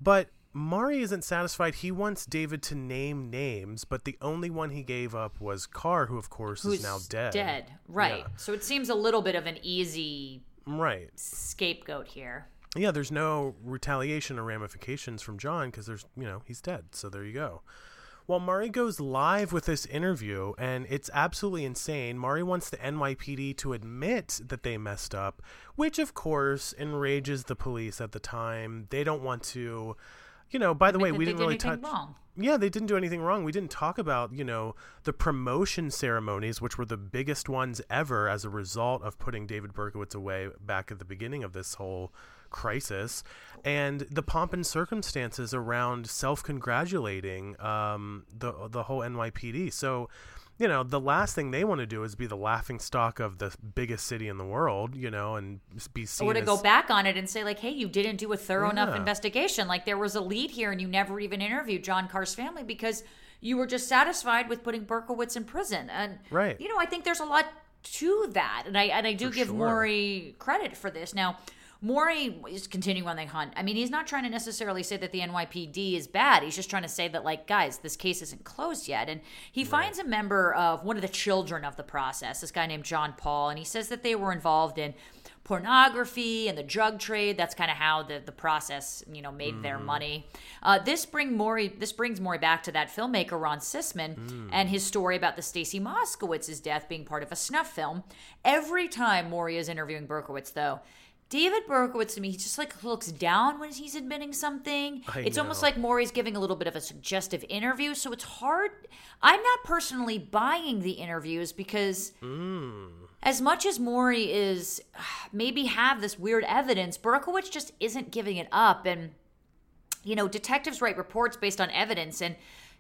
But Maury isn't satisfied. He wants David to name names, but the only one he gave up was Carr, who of course Who's is now dead. Dead. Right. Yeah. So it seems a little bit of an easy Right. scapegoat here. yeah, there's no retaliation or ramifications from John because there's, you know, he's dead. So there you go. Well, Maury goes live with this interview, and it's absolutely insane. Maury wants the NYPD to admit that they messed up, which of course enrages the police at the time. They don't want to, you know. By the way, we didn't really touch. wrong. Yeah, they didn't do anything wrong. We didn't talk about, you know, the promotion ceremonies, which were the biggest ones ever as a result of putting David Berkowitz away back at the beginning of this whole crisis, and the pomp and circumstances around self-congratulating um, the the whole NYPD. So, you know, the last thing they want to do is be the laughing stock of the biggest city in the world, you know, and be seen Or to as go back on it and say, like, hey, you didn't do a thorough enough investigation. Like, there was a lead here and you never even interviewed John Carr's family because you were just satisfied with putting Berkowitz in prison. And, Right. you know, I think there's a lot to that. And I, and I do For give sure. Maury credit for this. Now, Maury is continuing on the hunt. I mean, he's not trying to necessarily say that the NYPD is bad. He's just trying to say that, like, guys, this case isn't closed yet. And he finds a member of one of the children of the process, this guy named John Paul, and he says that they were involved in pornography and the drug trade. That's kind of how the, the process, you know, made their money. Uh, this bring Maury this brings Maury back to that filmmaker Ron Sisman and his story about the Stacy Moskowitz's death being part of a snuff film. Every time Maury is interviewing Berkowitz, though. David Berkowitz to me, he just like looks down when he's admitting something. I it's almost like Maury's giving a little bit of a suggestive interview, so it's hard. I'm not personally buying the interviews because hmm. as much as Maury is maybe have this weird evidence, Berkowitz just isn't giving it up. And, you know, detectives write reports based on evidence and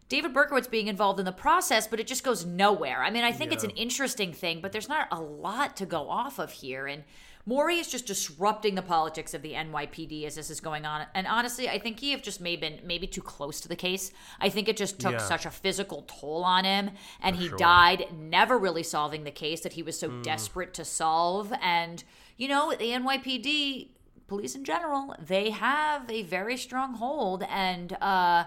David Berkowitz being involved in the process, but it just goes nowhere. I mean, I think it's an interesting thing, but there's not a lot to go off of here. And Maury is just disrupting the politics of the NYPD as this is going on. And honestly, I think he have just maybe been maybe too close to the case. I think it just took Yeah. such a physical toll on him, and he sure. died never really solving the case that he was Mm. so desperate to solve. And you know, the NYPD, police in general, they have a very strong hold, and uh,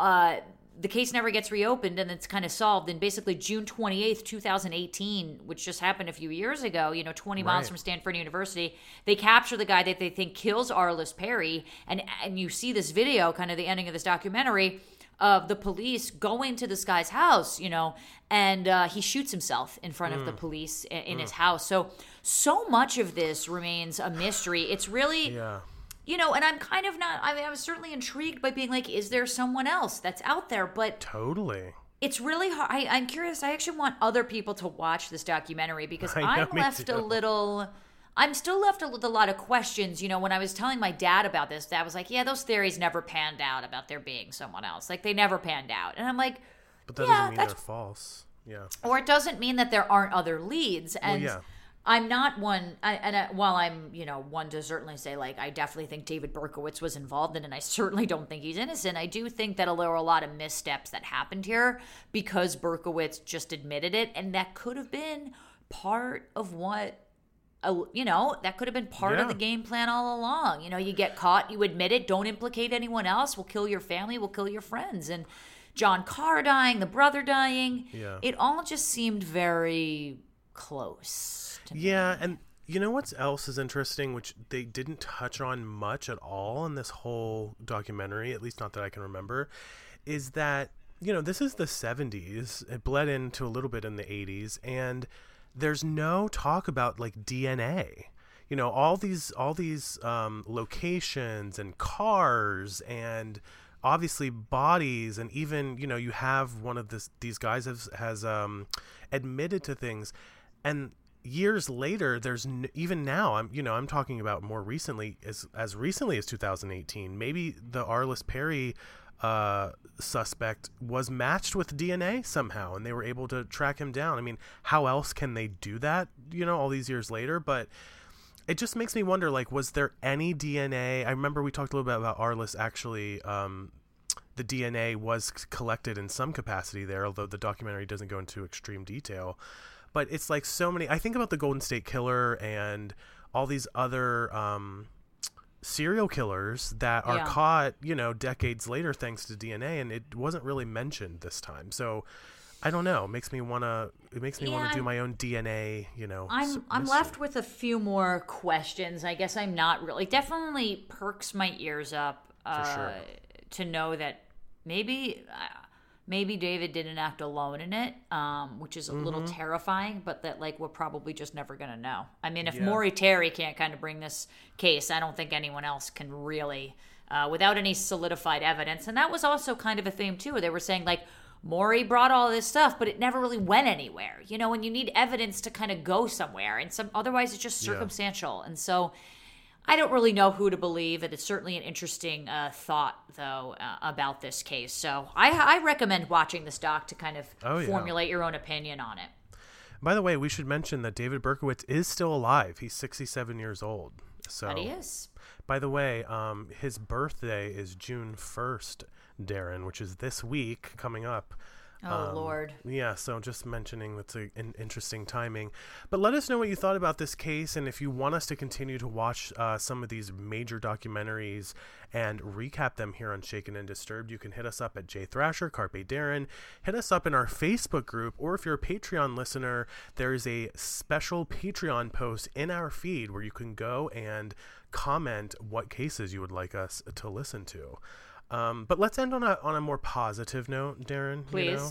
uh, the case never gets reopened and it's kind of solved. And basically, June 28th, 2018, which just happened a few years ago, you know, 20 miles Right. from Stanford University, they capture the guy that they think kills Arliss Perry. And, and you see this video, kind of the ending of this documentary, of the police going to this guy's house, you know, and uh, he shoots himself in front of the police in, in his house. So, so much of this remains a mystery. It's really yeah. You know, and I'm kind of not. I mean, I was certainly intrigued by being like, is there someone else that's out there? But Totally. it's really hard. I, I'm curious. I actually want other people to watch this documentary because I i'm me left a little. I'm still left with a lot of questions. You know, when I was telling my dad about this, dad was like, "Yeah, those theories never panned out about there being someone else. Like they never panned out." And I'm like, But that Yeah, doesn't mean that's- they're false. Yeah. or it doesn't mean that there aren't other leads and yeah. I'm not one I, and I, while i'm you know one to certainly say like i definitely think david berkowitz was involved in it and i certainly don't think he's innocent i do think that there were a lot of missteps that happened here because berkowitz just admitted it and that could have been part of what you know, that could have been part of the game plan all along. You know, you get caught, you admit it, don't implicate anyone else. We'll kill your family, we'll kill your friends. And John Carr dying, the brother dying. Yeah. It all just seemed very close. To me. Yeah, and you know what's else is interesting, which they didn't touch on much at all in this whole documentary, at least not that I can remember, is that you know this is the 70s. It bled into a little bit in the 80s, and there's no talk about like DNA. You know all these all these um, locations and cars and obviously bodies and even you know you have one of this these guys has has um admitted to things and years later there's n- even now i'm you know i'm talking about more recently as as recently as 2018 maybe the arliss perry uh suspect was matched with dna somehow and they were able to track him down. I mean how else can they do that you know all these years later? But it just makes me wonder like was there any dna i remember we talked a little bit about arliss actually um the dna was collected in some capacity there although the documentary doesn't go into extreme detail but it's like so many i think about the golden state killer and all these other um serial killers that are Yeah. caught you know decades later thanks to dna and it wasn't really mentioned this time so i don't know it makes me want to it makes me wanna do my own dna you know I'm s- I'm left with a few more questions. I guess I'm not really definitely perks my ears up uh, sure. to know that maybe uh, maybe David didn't act alone in it, um, which is a little Mm-hmm. terrifying. But that like we're probably just never gonna know. I mean, if Yeah. Maury Terry can't kind of bring this case, I don't think anyone else can really. Uh, without any solidified evidence, and that was also kind of a theme too. They were saying like Maury brought all this stuff, but it never really went anywhere. You know, when you need evidence to kind of go somewhere, and some otherwise it's just Yeah. circumstantial. And so, I don't really know who to believe. And it's certainly an interesting uh, thought, though, uh, about this case. So I, I recommend watching this doc to kind of Oh, yeah. formulate your own opinion on it. by the way we should mention that david berkowitz is still alive he's 67 years old so But he is. By the way, um, his birthday is June 1st, Daryn, which is this week coming up. Oh Um, Lord. Yeah, so just mentioning that's a, an interesting timing. But let us know what you thought about this case, and if you want us to continue to watch uh, some of these major documentaries and recap them here on Shaken and Disturbed, you can hit us up at Jay Thrasher, Carpe Daryn. Hit us up in our Facebook group, or if you're a Patreon listener, there is a special Patreon post in our feed where you can go and comment what cases you would like us to listen to. Um, but let's end on a on a more positive note, Daryn. Please. You know?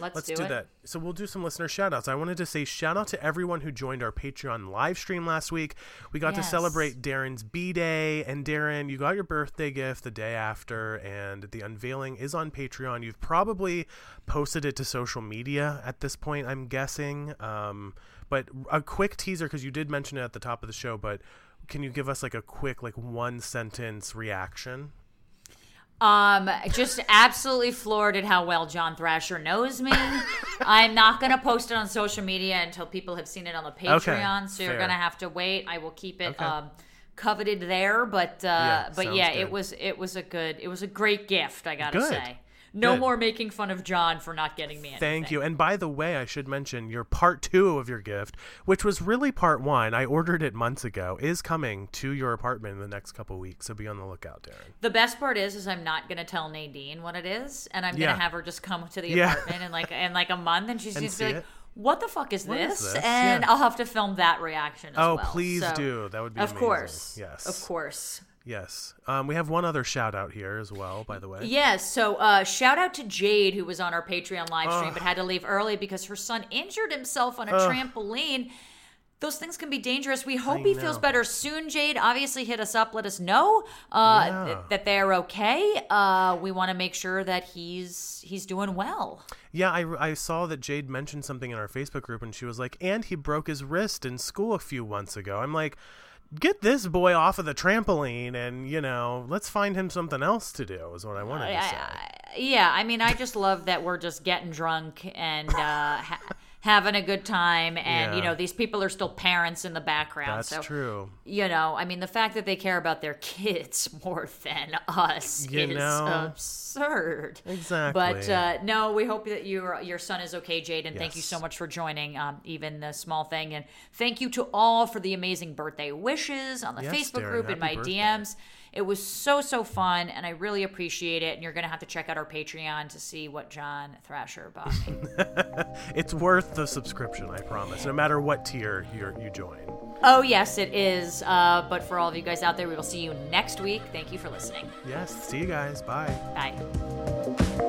Let's, Let's do, do, it. that. So we'll do some listener shout outs. I wanted to say shout out to everyone who joined our Patreon live stream last week. We got Yes. to celebrate Daryn's B Day. And Daryn, you got your birthday gift the day after, and the unveiling is on Patreon. You've probably posted it to social media at this point, I'm guessing. Um, but a quick teaser, because you did mention it at the top of the show, but can you give us like a quick, like one sentence reaction? Um, just absolutely floored at how well John Thrasher knows me. I'm not gonna post it on social media until people have seen it on the Patreon. so you're fair. gonna have to wait. I will keep it Okay. um, coveted there, but uh, Yeah, but yeah, good. it was it was a good it was a great gift. I gotta Good. say. No more making fun of John for not getting me anything. Thank you. And by the way, I should mention your part two of your gift, which was really part one. I ordered it months ago, is coming to your apartment in the next couple weeks. So be on the lookout, Daryn. The best part is, is I'm not gonna tell Nadine what it is, and I'm Yeah. gonna have her just come to the Yeah. apartment in like in like a month, and she's And just be like, it. "What the fuck is this?" is this? And Yeah. I'll have to film that reaction as Oh, well. please So- do. That would be amazing. Of amazing. course. Yes. Of course. Yes. Um, we have one other shout out here as well, by the way. Yes. So uh, shout out to Jade who was on our Patreon live stream Ugh. but had to leave early because her son injured himself on a Ugh. trampoline. Those things can be dangerous. We hope I he feels better soon, Jade. Obviously, hit us up. Let us know uh, Yeah. th- that they're okay. Uh, we want to make sure that he's he's doing well. Yeah, I, I saw that Jade mentioned something in our Facebook group, and she was like, and he broke his wrist in school a few months ago. I'm like, get this boy off of the trampoline, and, you know, let's find him something else to do, is what I wanted to say. I- yeah, I mean, I just love that we're just getting drunk and uh, ha- having a good time and you know these people are still parents in the background That's so true. you know i mean the fact that they care about their kids more than us You is know. absurd Exactly. but uh, no we hope that your your son is okay jade and thank you so much for joining um, even the small thing and thank you to all for the amazing birthday wishes on the Yes, facebook Daryn, group and my birthday. dms it was so so fun and i really appreciate it and you're gonna have to check out our patreon to see what john thrasher bought me It's worth the subscription, I promise. No matter what tier you you join. Oh, yes, it is. Uh, but for all of you guys out there, we will see you next week. Thank you for listening. Yes. See you guys. Bye. Bye.